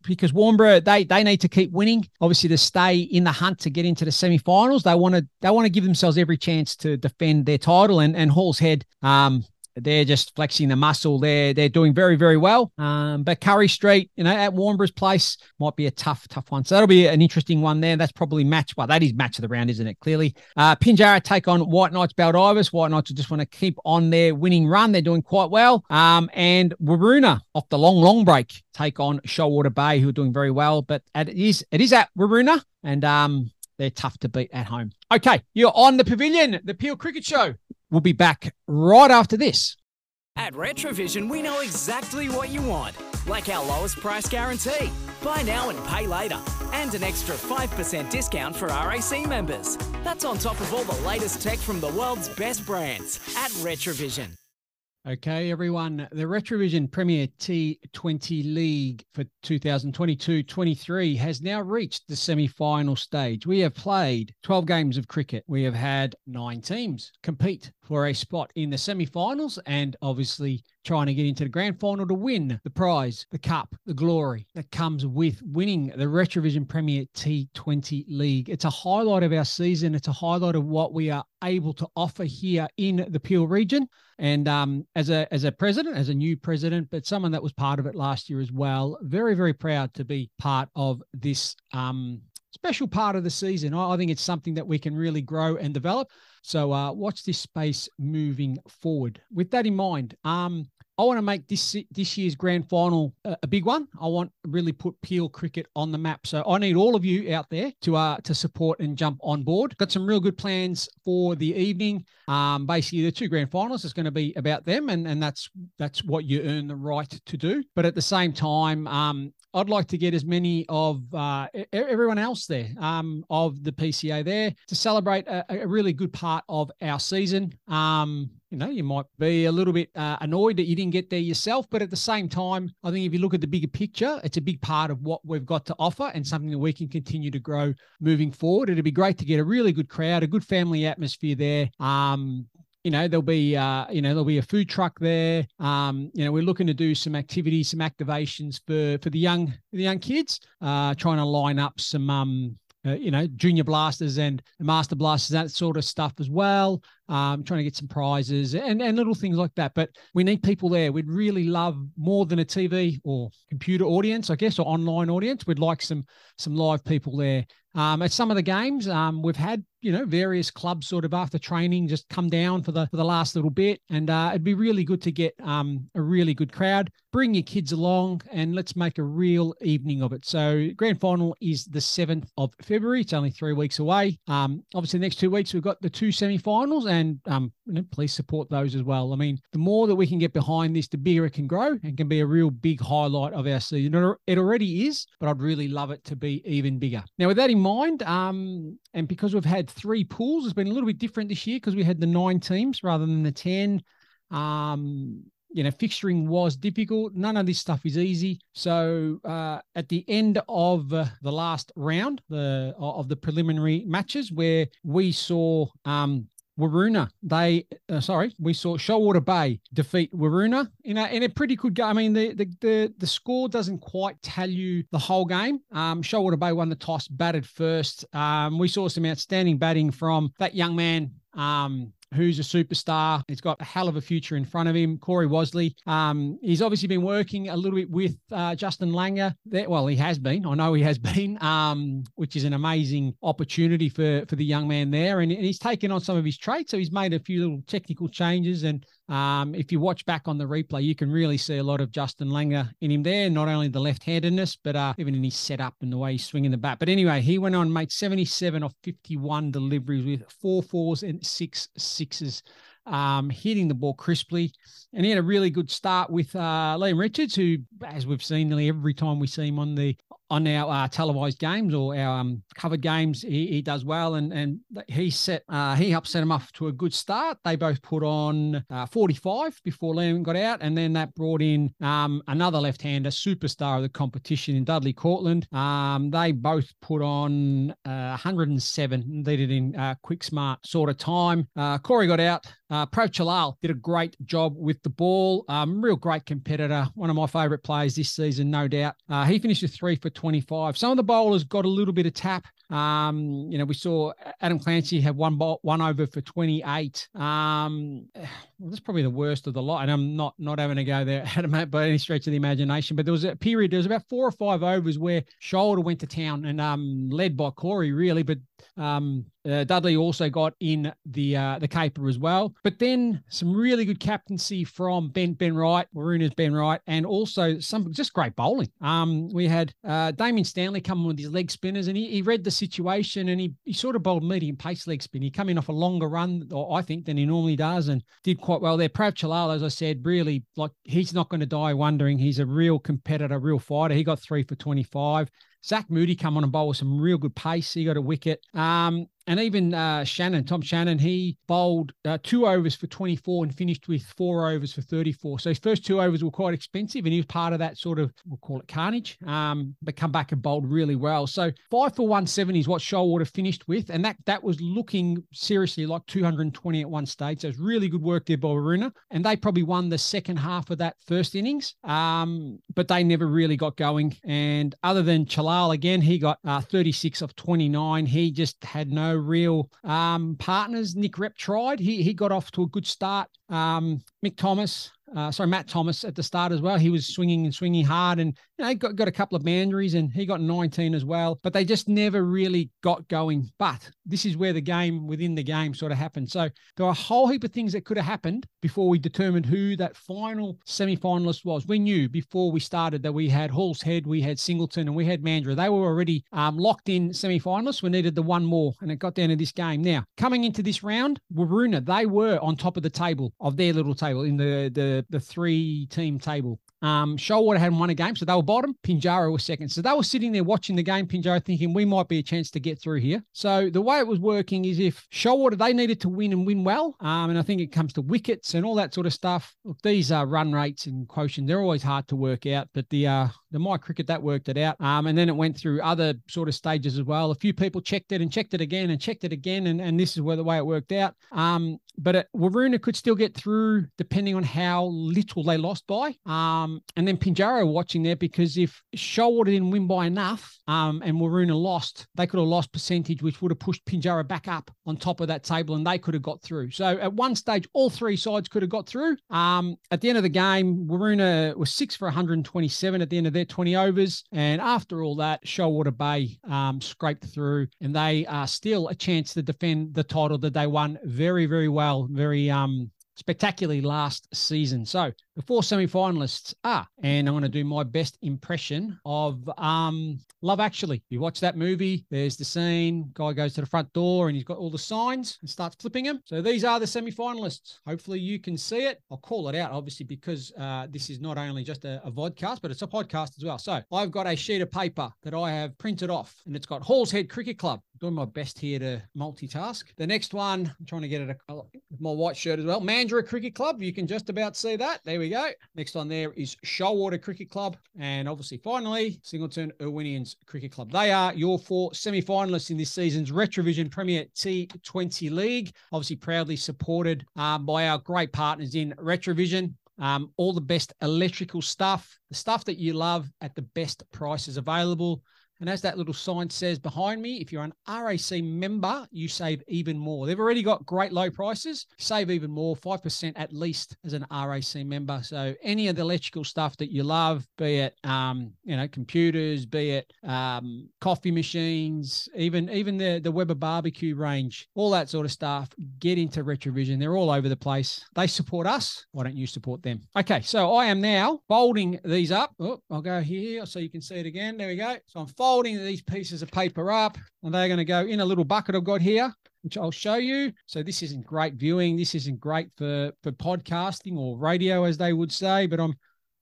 because Warnbro they they need to keep winning, obviously to stay in the hunt to get into the semi-finals. They want to they want to give themselves every chance to defend their title. And and Hall's Head, um, they're just flexing the muscle. They're they're doing very very well. Um, but Curry Street, you know, at Warnbro's place might be a tough tough one. So that'll be an interesting one there. That's probably match. Well, that is match of the round, isn't it? Clearly, uh, Pinjarra take on White Knights Baldivis. White Knights just want to keep on their winning run. They're doing quite well. Um, and Waroona off the long long break take on Shoalwater Bay, who are doing very well. But it is it is at Waroona and um, they're tough to beat at home. Okay, you're on the pavilion, the Peel Cricket Show. We'll be back right after this. At Retravision, we know exactly what you want, like our lowest price guarantee. Buy now and pay later, and an extra 5% discount for RAC members. That's on top of all the latest tech from the world's best brands at Retravision. Okay, everyone. The Retravision Premier T20 League for 2022 23 has now reached the semi final stage. We have played 12 games of cricket. We have had nine teams compete for a spot in the semi finals and obviously trying to get into the grand final to win the prize, the cup, the glory that comes with winning the Retravision Premier T20 League. It's a highlight of our season. It's a highlight of what we are able to offer here in the Peel region. And um, as a as a president, as a new president, but someone that was part of it last year as well, very very proud to be part of this um, special part of the season. I, think it's something that we can really grow and develop. So uh, watch this space moving forward. With that in mind, um, I want to make this this year's grand final a, a, big one. I want to really put Peel cricket on the map. So I need all of you out there to uh to support and jump on board. Got some real good plans for the evening. Um, basically the two grand finals is going to be about them, and and that's that's what you earn the right to do. But at the same time, um, I'd like to get as many of uh, everyone else there um, of the PCA there to celebrate a, a, really good part of our season. Um, you know, you might be a little bit uh, annoyed that you didn't get there yourself, but at the same time, I think if you look at the bigger picture, it's a big part of what we've got to offer and something that we can continue to grow moving forward. It'd be great to get a really good crowd, a good family atmosphere there. Um, you know there'll be uh, you know there'll be a food truck there um, you know we're looking to do some activities some activations for for the young the young kids uh, trying to line up some um, uh, you know, junior blasters and master blasters, that sort of stuff as well. Um, trying to get some prizes and, and little things like that. But we need people there. We'd really love more than a TV or computer audience, I guess, or online audience. We'd like some some live people there. Um, at some of the games, um, we've had you know various clubs sort of after training just come down for the for the last little bit, and uh, it'd be really good to get um, a really good crowd. Bring your kids along, and let's make a real evening of it. So grand final is the seventh of February. It's only three weeks away. Um, obviously, the next two weeks we've got the two semi-finals, and um, you know, please support those as well. I mean, the more that we can get behind this, the bigger it can grow and can be a real big highlight of our season. It already is, but I'd really love it to be even bigger. Now, with that in mind, um, and because we've had three pools, it's been a little bit different this year because we had the nine teams rather than the 10. Um, you know, fixturing was difficult. None of this stuff is easy. So uh, at the end of uh, the last round, the of the preliminary matches, where we saw um, Waroona. They, uh, sorry, we saw Shoalwater Bay defeat Waroona in a in a pretty good game. I mean, the the the, the score doesn't quite tell you the whole game. Um, Shoalwater Bay won the toss, batted first. Um, we saw some outstanding batting from that young man. Um, who's a superstar. He's got a hell of a future in front of him. Corey Wosley. Um, he's obviously been working a little bit with uh, Justin Langer. There, well, he has been. I know he has been, um, which is an amazing opportunity for for the young man there. And, and he's taken on some of his traits. So he's made a few little technical changes and um, if you watch back on the replay, you can really see a lot of Justin Langer in him there. Not only the left-handedness, but uh, even in his setup and the way he's swinging the bat. But anyway, he went on made 77 of 51 deliveries with four fours and six sixes, um, hitting the ball crisply. And he had a really good start with uh, Liam Richards, who, as we've seen nearly every time we see him on the on our uh, televised games or our um, covered games, he, he, does well, and and he set uh, he helped set him off to a good start. They both put on uh, 45 before Liam got out, and then that brought in um, another left-hander, superstar of the competition in Dudley Cortland. Um, they both put on 107. They did in uh, quick, smart sort of time. Uh, Corey got out. Uh, Prav Chalal did a great job with the ball. Um, real great competitor. One of my favourite players this season, no doubt. Uh, he finished with three for 25. Some of the bowlers got a little bit of tap. Um, you know, we saw Adam Clancy have one ball, one over for 28. Um, well, that's probably the worst of the lot. And I'm not not having to go there Adam by any stretch of the imagination. But there was a period, there was about four or five overs where Shoulder went to town and um, led by Corey, really. But um, uh, Dudley also got in the uh, the caper as well. But then some really good captaincy from Ben Ben Wright, Waroona's Ben Wright, and also some just great bowling. Um, we had uh, Damien Stanley coming with his leg spinners, and he, he read the situation and he, he sort of bowled medium pace leg spin. He come in off a longer run, or I think, than he normally does, and did quite well there. Prav Chalal, as I said, really like he's not going to die wondering. He's a real competitor, real fighter. He got three for 25. Zach Moody come on and bowl with some real good pace. He got a wicket. Um, and even uh, Shannon, Tom Shannon, he bowled uh, two overs for 24 and finished with four overs for 34. So his first two overs were quite expensive, and he was part of that sort of, we'll call it carnage, um, but come back and bowled really well. So five for 170 is what Shoalwater finished with, and that that was looking seriously like 220 at one stage. So it's really good work there by Waroona, and they probably won the second half of that first innings, um, but they never really got going. And other than Chalal, again, he got uh, 36 of 29. He just had no real um, partners. Nick Rep tried. He he got off to a good start. Um, Mick Thomas uh, sorry, Matt Thomas at the start as well. He was swinging and swinging hard and you know, got, got a couple of boundaries and he got 19 as well, but they just never really got going. But this is where the game within the game sort of happened. So there are a whole heap of things that could have happened before we determined who that final semi finalist was. We knew before we started that we had Hall's Head, we had Singleton, and we had Mandurah. They were already um, locked in semi finalists. We needed the one more, and it got down to this game. Now, coming into this round, Waroona, they were on top of the table of their little table in the, the the three team table. Um, Shoalwater hadn't won a game, so they were bottom. Pinjarra was second. So they were sitting there watching the game, Pinjarra thinking we might be a chance to get through here. So the way it was working is if Shoalwater, they needed to win and win well. Um, and I think it comes to wickets and all that sort of stuff. Look, these are run rates and quotient. They're always hard to work out, but the uh, the My Cricket that worked it out. Um, and then it went through other sort of stages as well. A few people checked it and checked it again and checked it again, and, and this is where the way it worked out. Um, but it, Waroona could still get through depending on how little they lost by. Um, and then Pinjarra watching there because if Shoalwater didn't win by enough um, and Waroona lost, they could have lost percentage, which would have pushed Pinjarra back up on top of that table and they could have got through. So at one stage, all three sides could have got through. Um, at the end of the game, Waroona was six for 127 at the end of their 20 overs. And after all that, Shoalwater Bay um, scraped through and they are still a chance to defend the title that they won very, very well, very um, spectacularly last season. So the four semi-finalists are, and I'm going to do my best impression of um, Love Actually. If You watch that movie, there's the scene, guy goes to the front door and he's got all the signs and starts flipping them. So these are the semi-finalists. Hopefully you can see it. I'll call it out, obviously, because uh, this is not only just a, a vodcast, but it's a podcast as well. So I've got a sheet of paper that I have printed off and it's got Hall's Head Cricket Club. doing my best here to multitask. The next one, I'm trying to get it a, a, my white shirt as well. Mandurah Cricket Club. You can just about see that. There we go. Next on there is Shoalwater Cricket Club. And obviously, finally, Singleton Irwinians Cricket Club. They are your four semi finalists in this season's Retravision Premier T20 League. Obviously, proudly supported um, by our great partners in Retravision. Um, all the best electrical stuff, the stuff that you love at the best prices available. And as that little sign says behind me, if you're an RAC member, you save even more. They've already got great low prices, save even more, 5% at least as an RAC member. So any of the electrical stuff that you love, be it, um, you know, computers, be it um, coffee machines, even even the, the Weber barbecue range, all that sort of stuff, get into Retravision. They're all over the place. They support us. Why don't you support them? Okay, so I am now folding these up. Oh, I'll go here so you can see it again. There we go. So I'm folding folding these pieces of paper up and they're going to go in a little bucket I've got here, which I'll show you. So this isn't great viewing. This isn't great for, for podcasting or radio, as they would say, but I'm,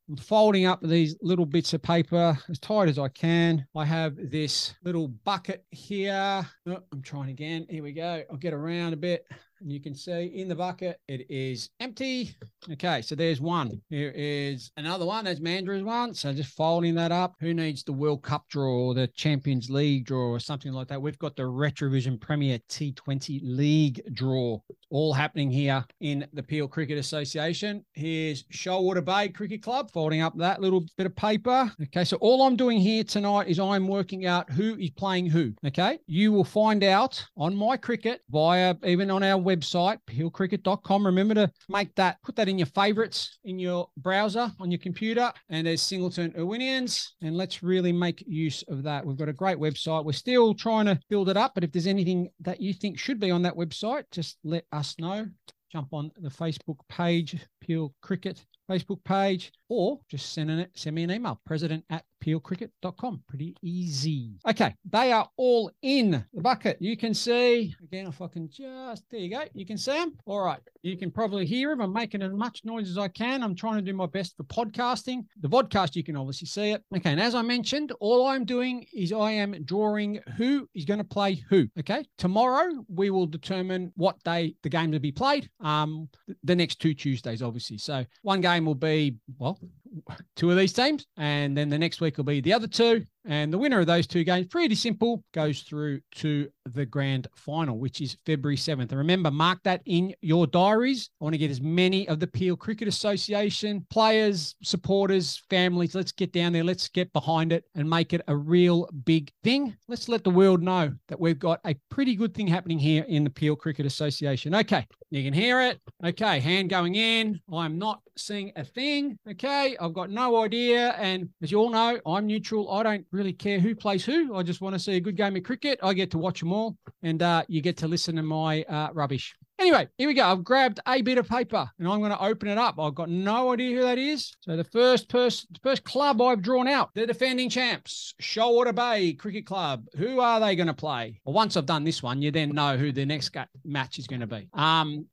I'm folding up these little bits of paper as tight as I can. I have this little bucket here. Oh, I'm trying again. Here we go. I'll get around a bit. And you can see in the bucket, it is empty. Okay, so there's one. Here is another one. There's Mandurah's one. So just folding that up. Who needs the World Cup draw or the Champions League draw or something like that? We've got the Retravision Premier T20 League draw all happening here in the Peel Cricket Association. Here's Shoalwater Bay Cricket Club, folding up that little bit of paper. Okay, so all I'm doing here tonight is I'm working out who is playing who. Okay, you will find out on my cricket via even on our website, peelcricket.com. Remember to make that, put that in your favorites in your browser on your computer. And there's Singleton Irwinians. And let's really make use of that. We've got a great website. We're still trying to build it up. But if there's anything that you think should be on that website, just let us know. Jump on the Facebook page, Peel Cricket Facebook page, or just send, it, send me an email, president at peelcricket.com. Pretty easy. Okay, they are all in the bucket. You can see, again, if I can just, there you go, you can see them. All right, you can probably hear them. I'm making as much noise as I can. I'm trying to do my best for podcasting. The vodcast, you can obviously see it. Okay, and as I mentioned, all I'm doing is I am drawing who is going to play who. Okay, tomorrow we will determine what day the game will be played. Um, the next two Tuesdays, obviously. So one game will be, well, two of these teams, and then the next week will be the other two. And the winner of those two games, pretty simple, goes through to the grand final, which is February 7th. And remember, mark that in your diaries. I want to get as many of the Peel Cricket Association players, supporters, families. Let's get down there. Let's get behind it and make it a real big thing. Let's let the world know that we've got a pretty good thing happening here in the Peel Cricket Association. Okay, you can hear it. Okay, hand going in. I'm not seeing a thing. Okay, I've got no idea. And as you all know, I'm neutral. I don't really care who plays who. I just want to see a good game of cricket. I get to watch them all, and uh, you get to listen to my uh, rubbish. Anyway, here we go. I've grabbed a bit of paper and I'm going to open it up. I've got no idea who that is. So the first person, the first club I've drawn out, the defending champs, Shoalwater Bay Cricket Club. Who are they going to play? Well, once I've done this one, you then know who the next match is going to be. Um,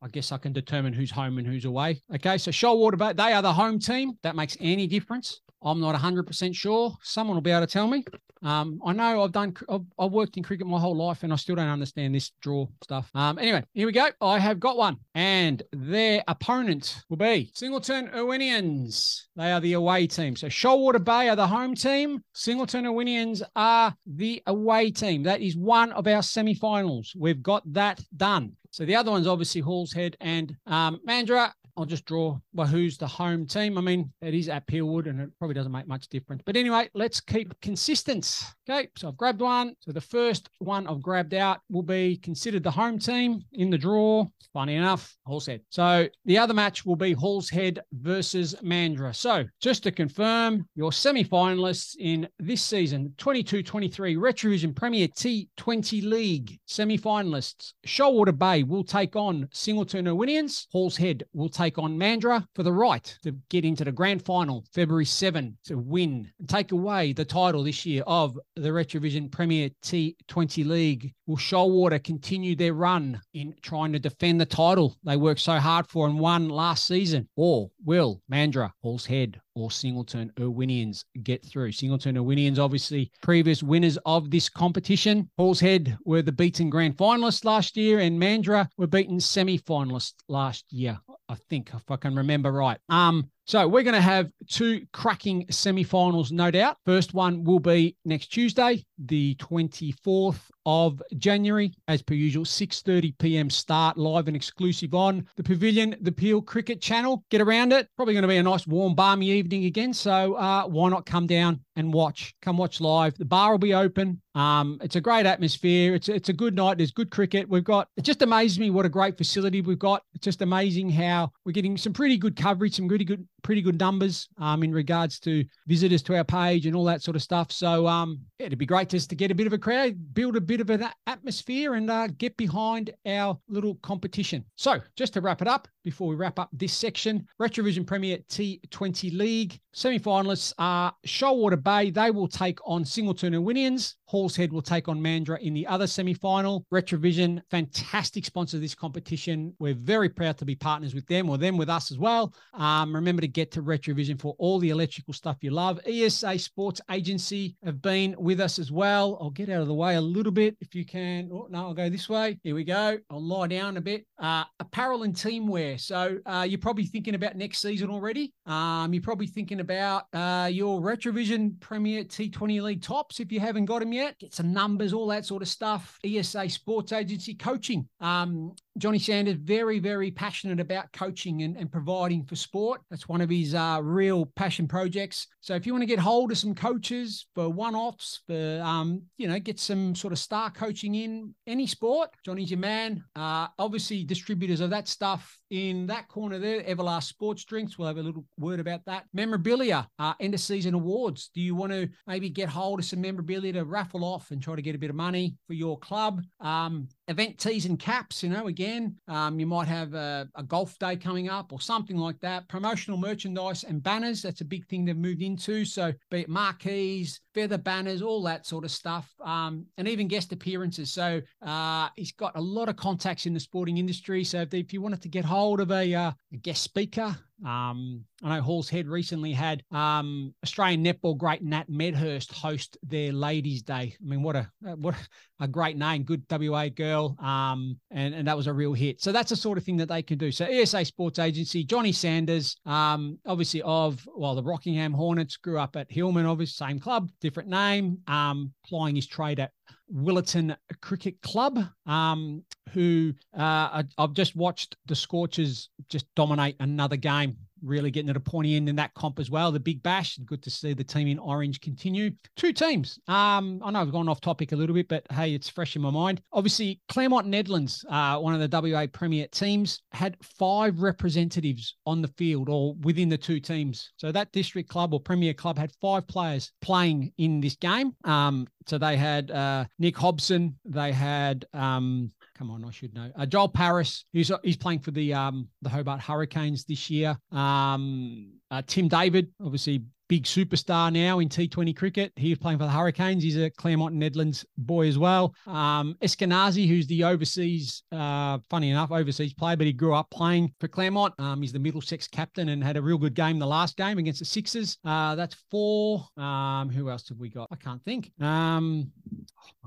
I guess I can determine who's home and who's away. Okay, so Shoalwater Bay, they are the home team. That makes any difference. I'm not 100% sure. Someone will be able to tell me. Um, I know I've done, I've, I've, worked in cricket my whole life and I still don't understand this draw stuff. Um, anyway, here we go. I have got one. And their opponent will be Singleton Irwinians. They are the away team. So Shoalwater Bay are the home team. Singleton Irwinians are the away team. That is one of our semi finals. We've got that done. So the other one's obviously Halls Head and um, Mandurah. I'll just draw well, who's the home team. I mean, it is at Peelwood and it probably doesn't make much difference. But anyway, let's keep consistent. Okay, so I've grabbed one. So the first one I've grabbed out will be considered the home team in the draw. Funny enough, Halls Head. So the other match will be Halls Head versus Mandurah. So just to confirm, your semi finalists in this season, 22 23 Retravision Premier T20 League semi finalists, Shoalwater Bay will take on Singleton Irwinians. Halls Head will take on Mandurah for the right to get into the grand final February 7 to win and take away the title this year of the Retravision Premier T20 League. Will Shoalwater continue their run in trying to defend the title they worked so hard for and won last season? Or will Mandurah Halls Head, or Singleton Irwinians get through. Singleton Irwinians, obviously, previous winners of this competition. Halls Head were the beaten grand finalists last year, and Mandurah were beaten semi finalists last year. I think, if I can remember right. Um, so we're going to have two cracking semi-finals, no doubt. First one will be next Tuesday, the 24th of January, as per usual, 6:30 p.m. start, live and exclusive on the Pavilion, the Peel Cricket Channel. Get around it. Probably going to be a nice, warm, balmy evening again. So uh, why not come down and watch? Come watch live. The bar will be open. Um, it's a great atmosphere. It's it's a good night. There's good cricket. We've got. It just amazes me what a great facility we've got. It's just amazing how we're getting some pretty good coverage, some pretty good pretty good numbers um, in regards to visitors to our page and all that sort of stuff. So um, yeah, it'd be great just to get a bit of a crowd, build a bit of an atmosphere, and uh, get behind our little competition. So just to wrap it up, before we wrap up this section, Retravision Premier T20 League semi-finalists are Shoalwater Bay. They will take on Singleton Irwinians. Halls Head will take on Mandurah in the other semi-final. Retravision, fantastic sponsor of this competition. We're very proud to be partners with them or them with us as well. Um, remember to get to Retravision for all the electrical stuff you love. ESA Sports Agency have been with us as well. I'll get out of the way a little bit if you can. Oh, no, I'll go this way. Here we go. I'll lie down a bit. Uh, apparel and teamwear. So uh, you're probably thinking about next season already. Um, you're probably thinking about uh, your Retravision Premier T20 League tops if you haven't got them yet. Get some numbers, all that sort of stuff. ESA Sports Agency coaching. Um, Johnny Sanders, very, very passionate about coaching and, and providing for sport. That's one of his uh, real passion projects. So if you want to get hold of some coaches for one-offs, for um, you know, get some sort of star coaching in any sport, Johnny's your man. Uh, obviously, distributors of that stuff in that corner there, Everlast Sports Drinks. We'll have a little word about that. Memorabilia, uh, end of season awards. Do you want to maybe get hold of some memorabilia to raffle off and try to get a bit of money for your club? Um, event tees and caps, you know, again, um, you might have a, a, golf day coming up or something like that. Promotional merchandise and banners, that's a big thing they've moved into. So, be it marquees, feather banners, all that sort of stuff, um, and even guest appearances. So, uh, he's got a lot of contacts in the sporting industry. So, if, if you wanted to get hold of a, uh, a guest speaker, um, I know Halls Head recently had um, Australian netball great Nat Medhurst host their Ladies' Day. I mean, what a what a great name, good WA girl, um, and and that was a real hit. So that's the sort of thing that they can do. So ESA Sports Agency, Johnny Sanders, um, obviously of well the Rockingham Hornets, grew up at Hillman, obviously same club, different name, um, plying his trade at Willetton Cricket Club, um, who uh, I've just watched the Scorchers just dominate another game really getting at a pointy end in that comp as well. The Big Bash, good to see the team in orange continue. Two teams. Um, I know I've gone off topic a little bit, but hey, it's fresh in my mind. Obviously, Claremont Nedlands, uh, one of the WA Premier teams, had five representatives on the field or within the two teams. So that district club or Premier club had five players playing in this game. Um, so they had uh, Nick Hobson, they had um, come on, I should know. Uh, Joel Paris, he's he's playing for the um the Hobart Hurricanes this year. Um, uh, Tim David, obviously big superstar now in T20 cricket. He's playing for the Hurricanes. He's a Claremont Nedlands boy as well. Um, Eskinazi, who's the overseas, uh, funny enough, overseas player, but he grew up playing for Claremont. Um, he's the Middlesex captain and had a real good game the last game against the Sixers. Uh, that's four. Um, who else have we got? I can't think. Um,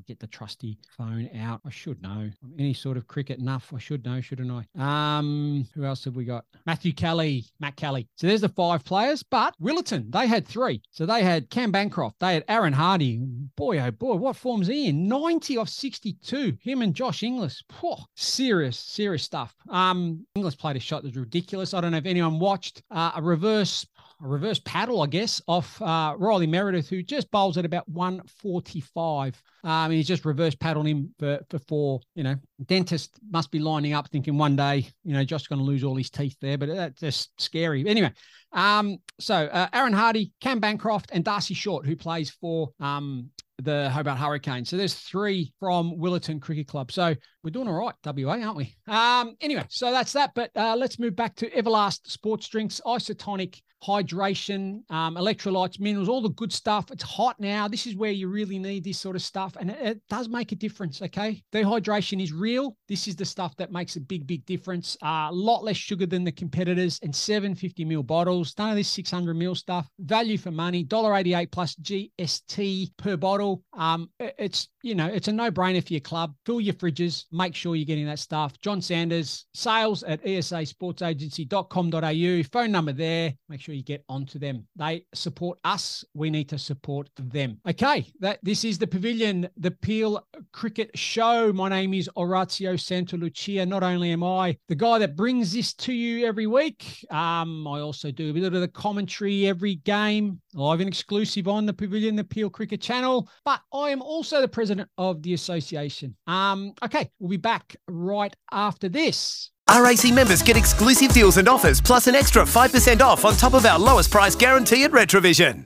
I'll get the trusty phone out. I should know. Any sort of cricket enough. I should know, shouldn't I? Um, who else have we got? Matthew Kelly, Matt Kelly. So there's the five players, but Willetton, they had three. So they had Cam Bancroft, they had Aaron Hardie. Boy, oh boy, what form's he in? 90 of 62. Him and Josh Inglis. Whew, serious, serious stuff. Um, Inglis played a shot that was ridiculous. I don't know if anyone watched uh, a reverse a reverse paddle, I guess, off uh, Riley Meredith, who just bowls at about 145. Um, he's just reverse paddled him for, for four. You know, dentist must be lining up thinking one day, you know, Josh's going to lose all his teeth there, but that's just scary. Anyway, um, so uh, Aaron Hardie, Cam Bancroft, and D'Arcy Short, who plays for um, the Hobart Hurricanes. So there's three from Willetton Cricket Club. So we're doing all right, WA, aren't we? Um, anyway, so that's that. But uh, let's move back to Everlast Sports Drinks, isotonic hydration, um, electrolytes, minerals, all the good stuff. It's hot now. This is where you really need this sort of stuff. And it, it does make a difference. Okay. Dehydration is real. This is the stuff that makes a big, big difference. A uh, lot less sugar than the competitors and 750 ml bottles. None of this 600 ml stuff. Value for money, $1.88 plus GST per bottle. Um, it's, you know, it's a no brainer for your club. Fill your fridges. Make sure you're getting that stuff. John Sanders, sales at esasportsagency.com.au. Phone number there. Make sure you get onto them. They support us. We need to support them. Okay, that this is the Pavilion, the Peel Cricket Show. My name is Orazio Santalucia. Not only am I the guy that brings this to you every week, um, I also do a bit of the commentary every game, live and exclusive on the Pavilion, the Peel Cricket Channel. But I am also the president of the association. Um, okay, we'll be back right after this. RAC members get exclusive deals and offers, plus an extra 5% off on top of our lowest price guarantee at Retravision.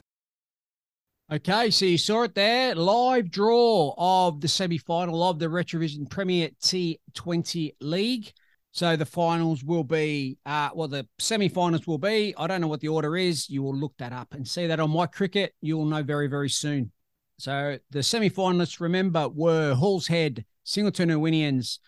Okay, so you saw it there. Live draw of the semi final of the Retravision Premier T20 League. So the finals will be, uh, well, the semi finals will be, I don't know what the order is. You will look that up and see that on my cricket. You will know very, very soon. So the semi finalists, remember, were Halls Head, Singleton Irwinians.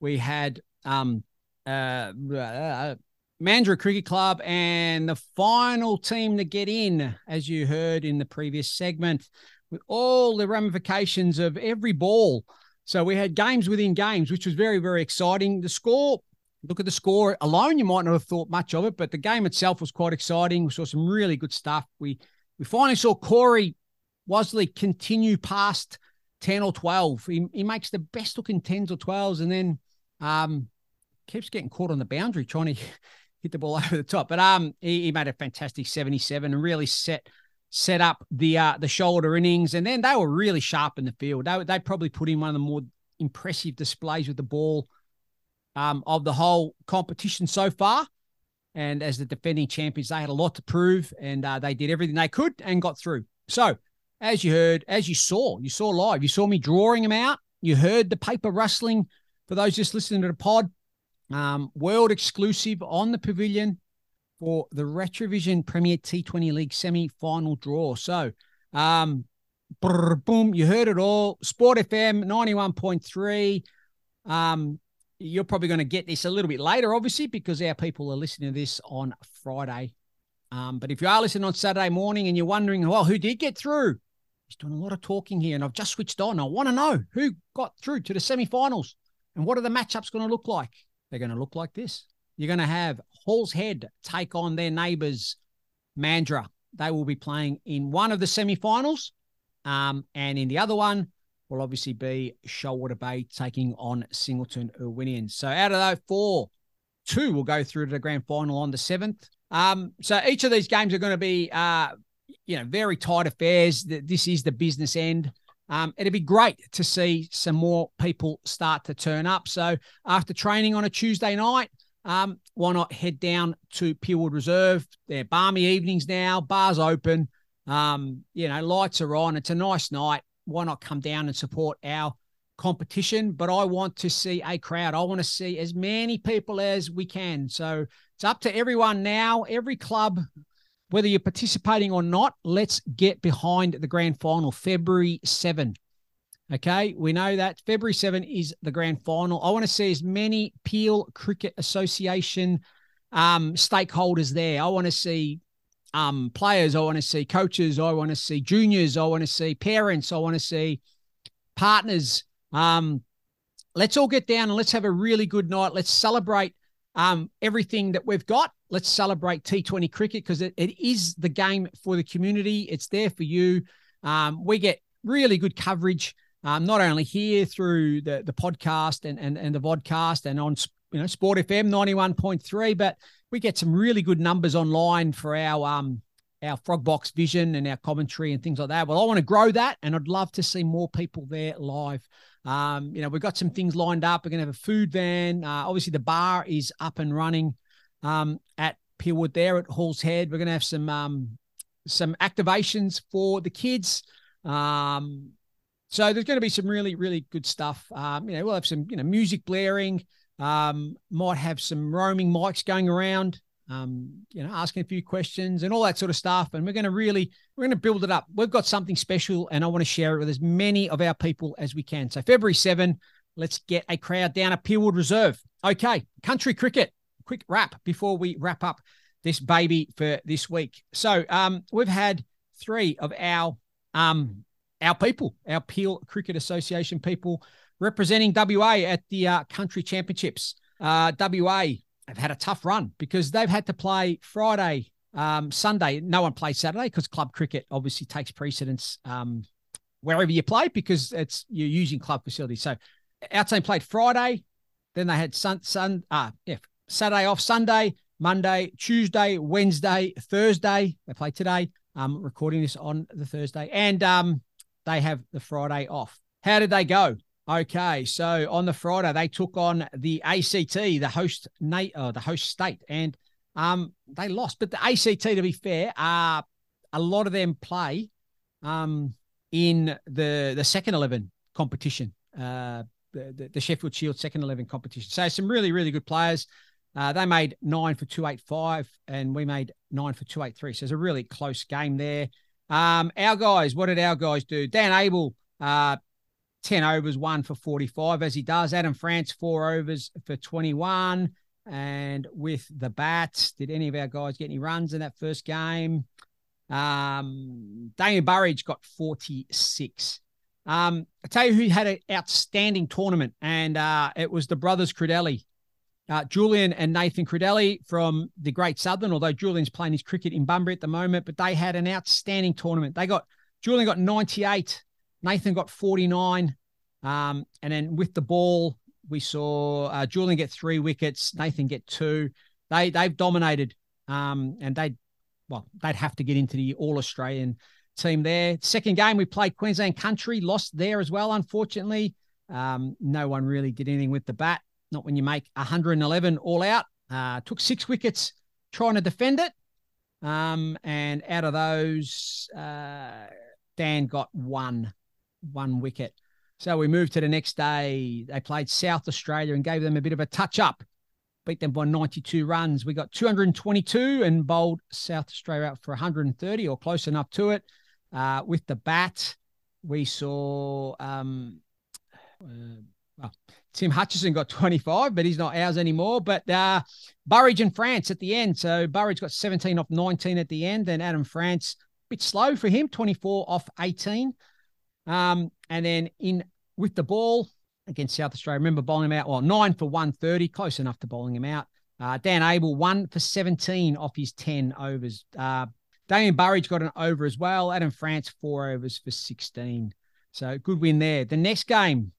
We had um, uh, uh, Mandurah Cricket Club, and the final team to get in, as you heard in the previous segment, with all the ramifications of every ball. So we had games within games, which was very, very exciting. The score, look at the score alone, you might not have thought much of it, but the game itself was quite exciting. We saw some really good stuff. We we finally saw Corey Wasley continue past 10 or 12. He, he makes the best looking 10s or 12s, and then um, keeps getting caught on the boundary trying to hit the ball over the top. But um, he, he made a fantastic 77 and really set set up the uh, the shoulder innings. And then they were really sharp in the field. They they probably put in one of the more impressive displays with the ball um, of the whole competition so far. And as the defending champions, they had a lot to prove, and uh, they did everything they could and got through. So, as you heard, as you saw, you saw live, you saw me drawing them out. You heard the paper rustling. For those just listening to the pod, um, world exclusive on the pavilion for the Retravision Premier T20 League semi final draw. So, um, brr, boom, you heard it all. Sport FM 91.3. Um, you're probably going to get this a little bit later, obviously, because our people are listening to this on Friday. Um, but if you are listening on Saturday morning and you're wondering, well, who did get through? He's doing a lot of talking here, and I've just switched on. I want to know who got through to the semi-finals and what are the matchups going to look like they're going to look like this. You're going to have Hall's Head take on their neighbours, Mandurah. They will be playing in one of the semi-finals, um, and in the other one will obviously be Shoalwater Bay taking on Singleton Irwinians. So out of those four, two will go through to the grand final on the seventh. Um, so each of these games are going to be, uh, you know, very tight affairs. This is the business end. Um, it'd be great to see some more people start to turn up. So after training on a Tuesday night, um, why not head down to Peelwood Reserve? They're balmy evenings now, bars open. Um, you know, lights are on. It's a nice night. Why not come down and support our competition? But I want to see a crowd. I want to see as many people as we can. So it's up to everyone now. Every club whether you're participating or not, let's get behind the grand final, February 7. Okay, we know that February 7 is the grand final. I want to see as many Peel Cricket Association um, stakeholders there. I want to see um, players. I want to see coaches. I want to see juniors. I want to see parents. I want to see partners. Um, let's all get down and let's have a really good night. Let's celebrate um, everything that we've got. Let's celebrate T20 cricket because it, it is the game for the community. It's there for you. Um, we get really good coverage, um, not only here through the, the podcast and, and, and the vodcast and on you know Sport FM 91.3, but we get some really good numbers online for our um our Frogbox vision and our commentary and things like that. Well, I want to grow that, and I'd love to see more people there live. Um, you know, we've got some things lined up. We're going to have a food van. Uh, obviously, the bar is up and running um, at Peelwood there at Hall's Head. We're going to have some um, some activations for the kids. Um, so there's going to be some really, really good stuff. Um, you know, we'll have some, you know, music blaring. Um, might have some roaming mics going around. Um, you know, asking a few questions and all that sort of stuff. And we're going to really, we're going to build it up. We've got something special and I want to share it with as many of our people as we can. So February 7, let's get a crowd down at Peelwood Reserve. Okay, country cricket, quick wrap before we wrap up this baby for this week. So um, we've had three of our um, our people, our Peel Cricket Association people representing WA at the uh, country championships. Uh, WA have had a tough run because they've had to play Friday, um, Sunday. No one plays Saturday because club cricket obviously takes precedence um, wherever you play because it's you're using club facilities. So our team played Friday, then they had sun, sun uh, yeah, Saturday off, Sunday, Monday, Tuesday, Wednesday, Thursday. They play today. Um, recording this on the Thursday, and um, they have the Friday off. How did they go? Okay, so on the Friday they took on the ACT, the host Nate, uh, the host state, and um, they lost. But the ACT, to be fair, uh, a lot of them play um, in the the second eleven competition, uh, the, the, Sheffield Shield second eleven competition. So some really really good players. Uh, they made nine for two eight five, and we made nine for two eight three. So it's a really close game there. Um, our guys, what did our guys do? Dan Abel, uh, 10 overs, one for 45, as he does. Adam France, four overs for 21. And with the bats, did any of our guys get any runs in that first game? Um, Damien Burridge got 46. Um, I tell you who had an outstanding tournament, and uh, it was the brothers Credelli. Uh, Julian and Nathan Credelli from the Great Southern, although Julian's playing his cricket in Bunbury at the moment, but they had an outstanding tournament. They got Julian got 98, Nathan got 49. Um, and then with the ball, we saw uh, Julian get three wickets, Nathan get two. They they've dominated, um, and they well they'd have to get into the All Australian team there. Second game we played Queensland Country, lost there as well, unfortunately. Um, no one really did anything with the bat. Not when you make 111 all out. Uh, took six wickets trying to defend it. Um, and out of those, uh, Dan got one one wicket. So we moved to the next day. They played South Australia and gave them a bit of a touch up. Beat them by 92 runs. We got 222 and bowled South Australia out for 130 or close enough to it. Uh, with the bat, we saw um, uh, well, Tim Hutchison got 25, but he's not ours anymore. But uh, Burridge and France at the end. So Burridge got 17 off 19 at the end. And Adam France, a bit slow for him, 24 off 18. Um, and then in with the ball against South Australia, remember bowling him out, well, nine for 130, close enough to bowling him out. Uh, Dan Abel, one for 17 off his 10 overs. Uh, Damien Burridge got an over as well. Adam France, four overs for 16. So good win there. The next game,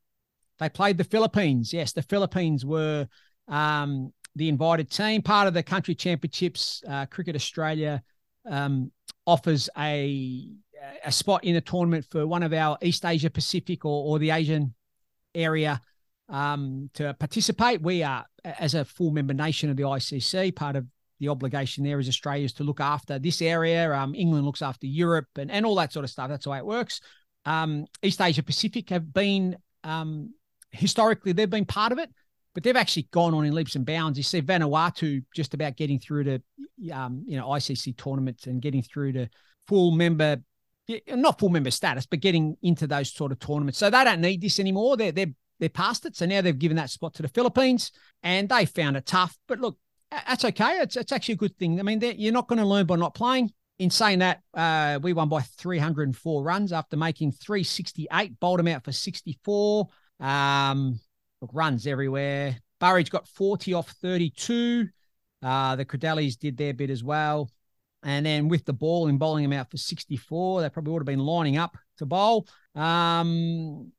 they played the Philippines. Yes, the Philippines were um, the invited team, part of the country championships. Uh, Cricket Australia um, offers a a spot in the tournament for one of our East Asia Pacific or, or the Asian area um, to participate. We are, as a full member nation of the ICC, part of the obligation there is Australia's to look after this area. Um, England looks after Europe and, and all that sort of stuff. That's the way it works. Um, East Asia Pacific have been um, historically they've been part of it, but they've actually gone on in leaps and bounds. You see Vanuatu just about getting through to um, you know ICC tournaments and getting through to full member not full member status, but getting into those sort of tournaments. So they don't need this anymore. They're they're they're past it. So now they've given that spot to the Philippines, and they found it tough. But look, that's okay. It's it's actually a good thing. I mean, you're not going to learn by not playing. In saying that, uh, we won by 304 runs after making 368. Bowled them out for 64. Um, look, runs everywhere. Burridge got 40 off 32. Uh, the Credellis did their bit as well. And then with the ball and bowling him out for 64, they probably would have been lining up to bowl. Um,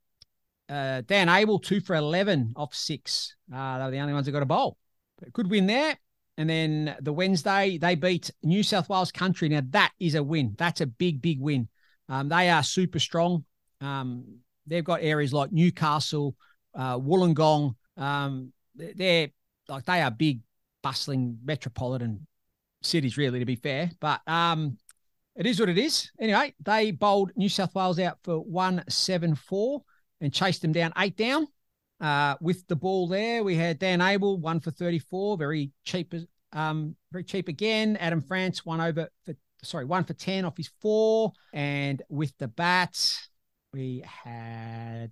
uh, Dan Abel, two for 11 off six. Uh, they were the only ones that got a bowl. But good win there. And then the Wednesday, they beat New South Wales Country. Now, that is a win. That's a big, big win. Um, they are super strong. Um, they've got areas like Newcastle, uh, Wollongong. Um, they're like they are big, bustling metropolitan cities, really, to be fair. But um, it is what it is. Anyway, they bowled New South Wales out for 174 and chased them down eight down. Uh, with the ball there, we had Dan Abel, one for 34, very cheap Um, very cheap again. Adam France one over for sorry, one for 10 off his four. And with the bats, we had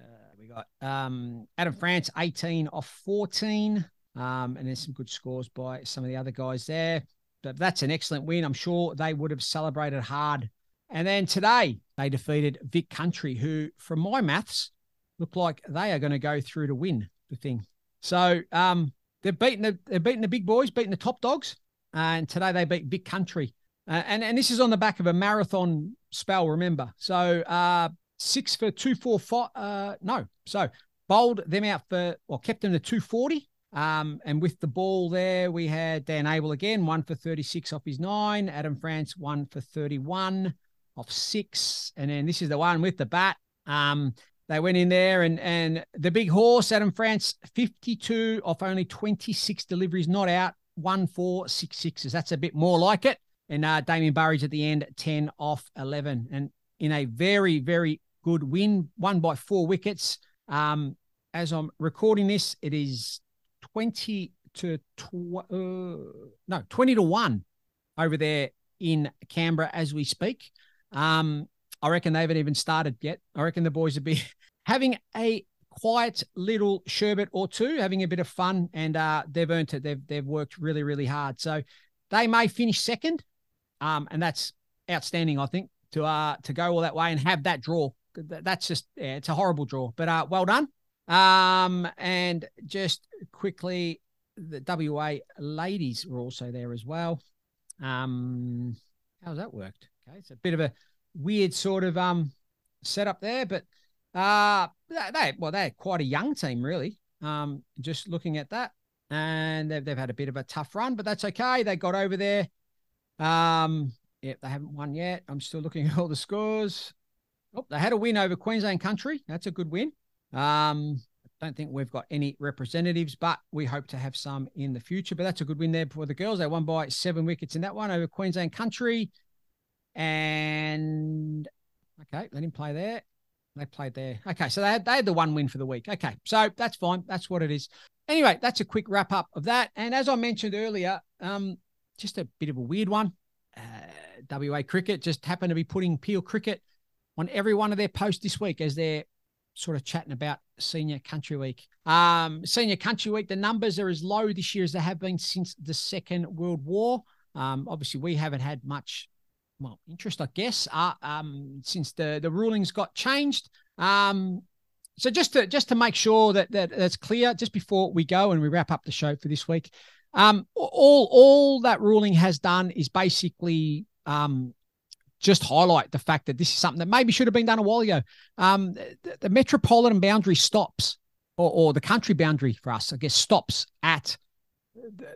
uh, we got um Adam France 18 off 14. Um, and there's some good scores by some of the other guys there. But that's an excellent win. I'm sure they would have celebrated hard. And then today they defeated Vic Country, who, from my maths, look like they are going to go through to win the thing. So um, they've beaten the they've beaten the big boys, beaten the top dogs, and today they beat Vic Country. Uh, and and this is on the back of a marathon spell. Remember, so uh, six for two four five. Uh, no, so bowled them out for or kept them to two forty. Um, and with the ball there, we had Dan Abel again, one for 36 off his nine. Adam France, one for 31 off six. And then this is the one with the bat. Um, they went in there and and the big horse, Adam France, 52 off only 26 deliveries, not out, one, four, six sixes. That's a bit more like it. And uh, Damien Burridge at the end, 10 off 11. And in a very, very good win, won by four wickets. Um, as I'm recording this, it is 20 to tw- uh, no 20 to 1 over there in Canberra as we speak. Um, I reckon they haven't even started yet. I reckon the boys will be having a quiet little sherbet or two, having a bit of fun, and uh, they've earned it. They've they've worked really really hard. So they may finish second, um, and that's outstanding. I think to uh to go all that way and have that draw. That's just yeah, it's a horrible draw, but uh, well done. Um, and just quickly, the WA ladies were also there as well. Um, how's that worked? Okay, it's a bit of a weird sort of um setup there, but uh they well they're quite a young team really. Um, just looking at that, and they've they've had a bit of a tough run, but that's okay. They got over there. Um, yeah, they haven't won yet. I'm still looking at all the scores. Oh, they had a win over Queensland Country. That's a good win. Um, I don't think we've got any representatives, but we hope to have some in the future. But that's a good win there for the girls. They won by seven wickets in that one over Queensland Country. And okay, let him play there. They played there. Okay, so they had, they had the one win for the week. Okay, so that's fine. That's what it is. Anyway, that's a quick wrap up of that. And as I mentioned earlier, um, just a bit of a weird one. Uh, WA Cricket just happened to be putting Peel Cricket on every one of their posts this week as they're sort of chatting about Senior Country Week. Um, Senior Country Week, the numbers are as low this year as they have been since the Second World War. Um, obviously, we haven't had much, well, interest, I guess, uh, um, since the the rulings got changed. Um, so just to just to make sure that, that that's clear, just before we go and we wrap up the show for this week, um, all all that ruling has done is basically um, just highlight the fact that this is something that maybe should have been done a while ago. Um, the, the, metropolitan boundary stops, or, or, the country boundary for us, I guess, stops at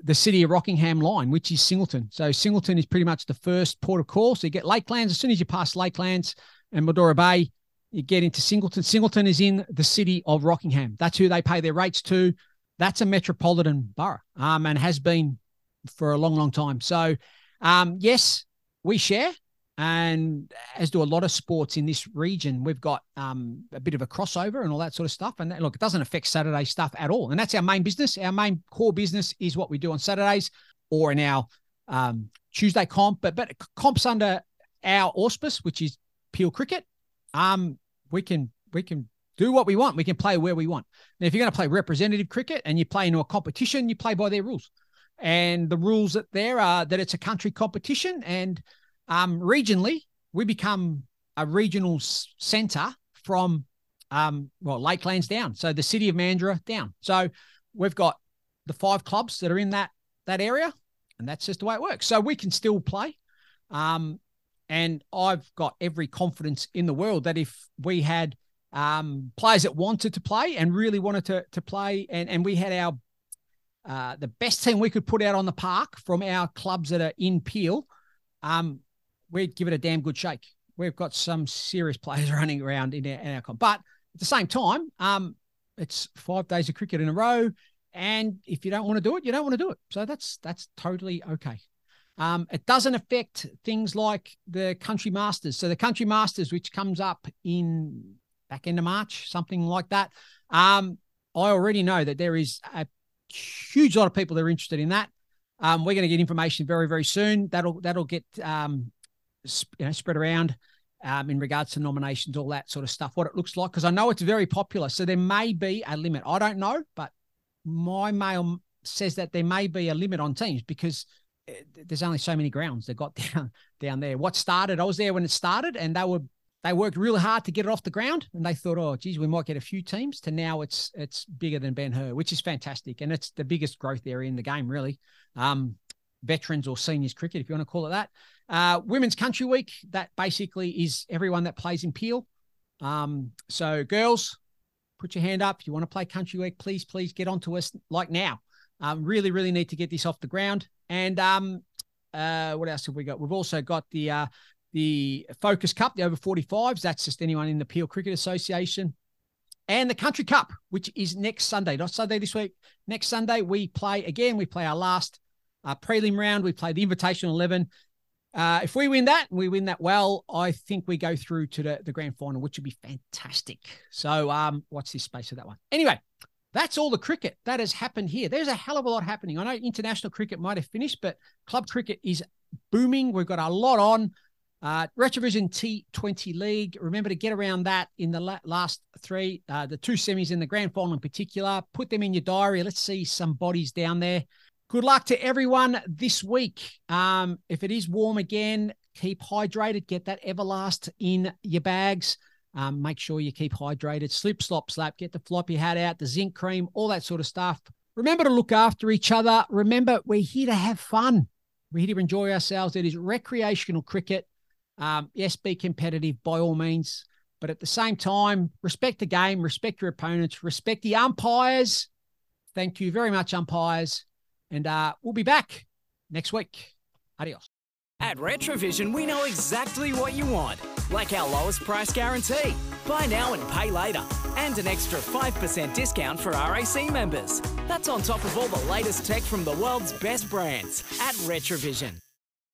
the city of Rockingham line, which is Singleton. So Singleton is pretty much the first port of call. So you get Lakelands. As soon as you pass Lakelands and Madora Bay, you get into Singleton. Singleton is in the city of Rockingham. That's who they pay their rates to. That's a metropolitan borough um, and has been for a long, long time. So, um, yes, we share and as do a lot of sports in this region, we've got um, a bit of a crossover and all that sort of stuff. And look, it doesn't affect Saturday stuff at all. And that's our main business. Our main core business is what we do on Saturdays or in our um, Tuesday comp, but but comps under our auspice, which is Peel Cricket. Um, we can we can do what we want. We can play where we want. Now, if you're going to play representative cricket and you play into a competition, you play by their rules. And the rules that there are that it's a country competition and um, regionally, we become a regional centre from um, well Lakelands down, so the city of Mandurah down. So we've got the five clubs that are in that that area, and that's just the way it works. So we can still play. Um, and I've got every confidence in the world that if we had um, players that wanted to play and really wanted to to play, and and we had our uh, the best team we could put out on the park from our clubs that are in Peel, um, we'd give it a damn good shake. We've got some serious players running around in our, in our comp. But at the same time, um, it's five days of cricket in a row. And if you don't want to do it, you don't want to do it. So that's that's totally okay. Um, it doesn't affect things like the country masters. So the country masters, which comes up in back end of March, something like that. Um, I already know that there is a huge lot of people that are interested in that. Um, we're going to get information very, very soon. That'll that'll get um, you know, spread around um, in regards to nominations, all that sort of stuff. What it looks like, because I know it's very popular. So there may be a limit. I don't know, but my mail says that there may be a limit on teams because eh, there's only so many grounds they got down down there. What started? I was there when it started, and they were they worked really hard to get it off the ground, and they thought, oh, geez, we might get a few teams. To now, it's it's bigger than Ben Hur, which is fantastic, and it's the biggest growth area in the game, really. Um, veterans or seniors cricket, if you want to call it that. Uh, Women's Country Week, that basically is everyone that plays in Peel. Um, so, girls, put your hand up. If you want to play Country Week, please, please get onto us like now. Um, really, really need to get this off the ground. And um, uh, what else have we got? We've also got the uh, the Focus Cup, the over 45s. That's just anyone in the Peel Cricket Association. And the Country Cup, which is next Sunday, not Sunday this week. Next Sunday, we play again. We play our last uh, prelim round. We play the Invitational 11. Uh, if we win that, we win that well, I think we go through to the, the grand final, which would be fantastic. So, um, watch this space for that one. Anyway, that's all the cricket that has happened here. There's a hell of a lot happening. I know international cricket might have finished, but club cricket is booming. We've got a lot on. Uh, Retravision T20 League. Remember to get around that in the la- last three, uh, the two semis in the grand final in particular. Put them in your diary. Let's see some bodies down there. Good luck to everyone this week. Um, if it is warm again, keep hydrated. Get that Everlast in your bags. Um, make sure you keep hydrated. Slip, slop, slap. Get the floppy hat out, the zinc cream, all that sort of stuff. Remember to look after each other. Remember, we're here to have fun. We're here to enjoy ourselves. It is recreational cricket. Um, yes, be competitive by all means, but at the same time, respect the game, respect your opponents, respect the umpires. Thank you very much, umpires. And uh, we'll be back next week. Adios. At Retravision, we know exactly what you want, like our lowest price guarantee. Buy now and pay later, and an extra 5% discount for RAC members. That's on top of all the latest tech from the world's best brands at Retravision.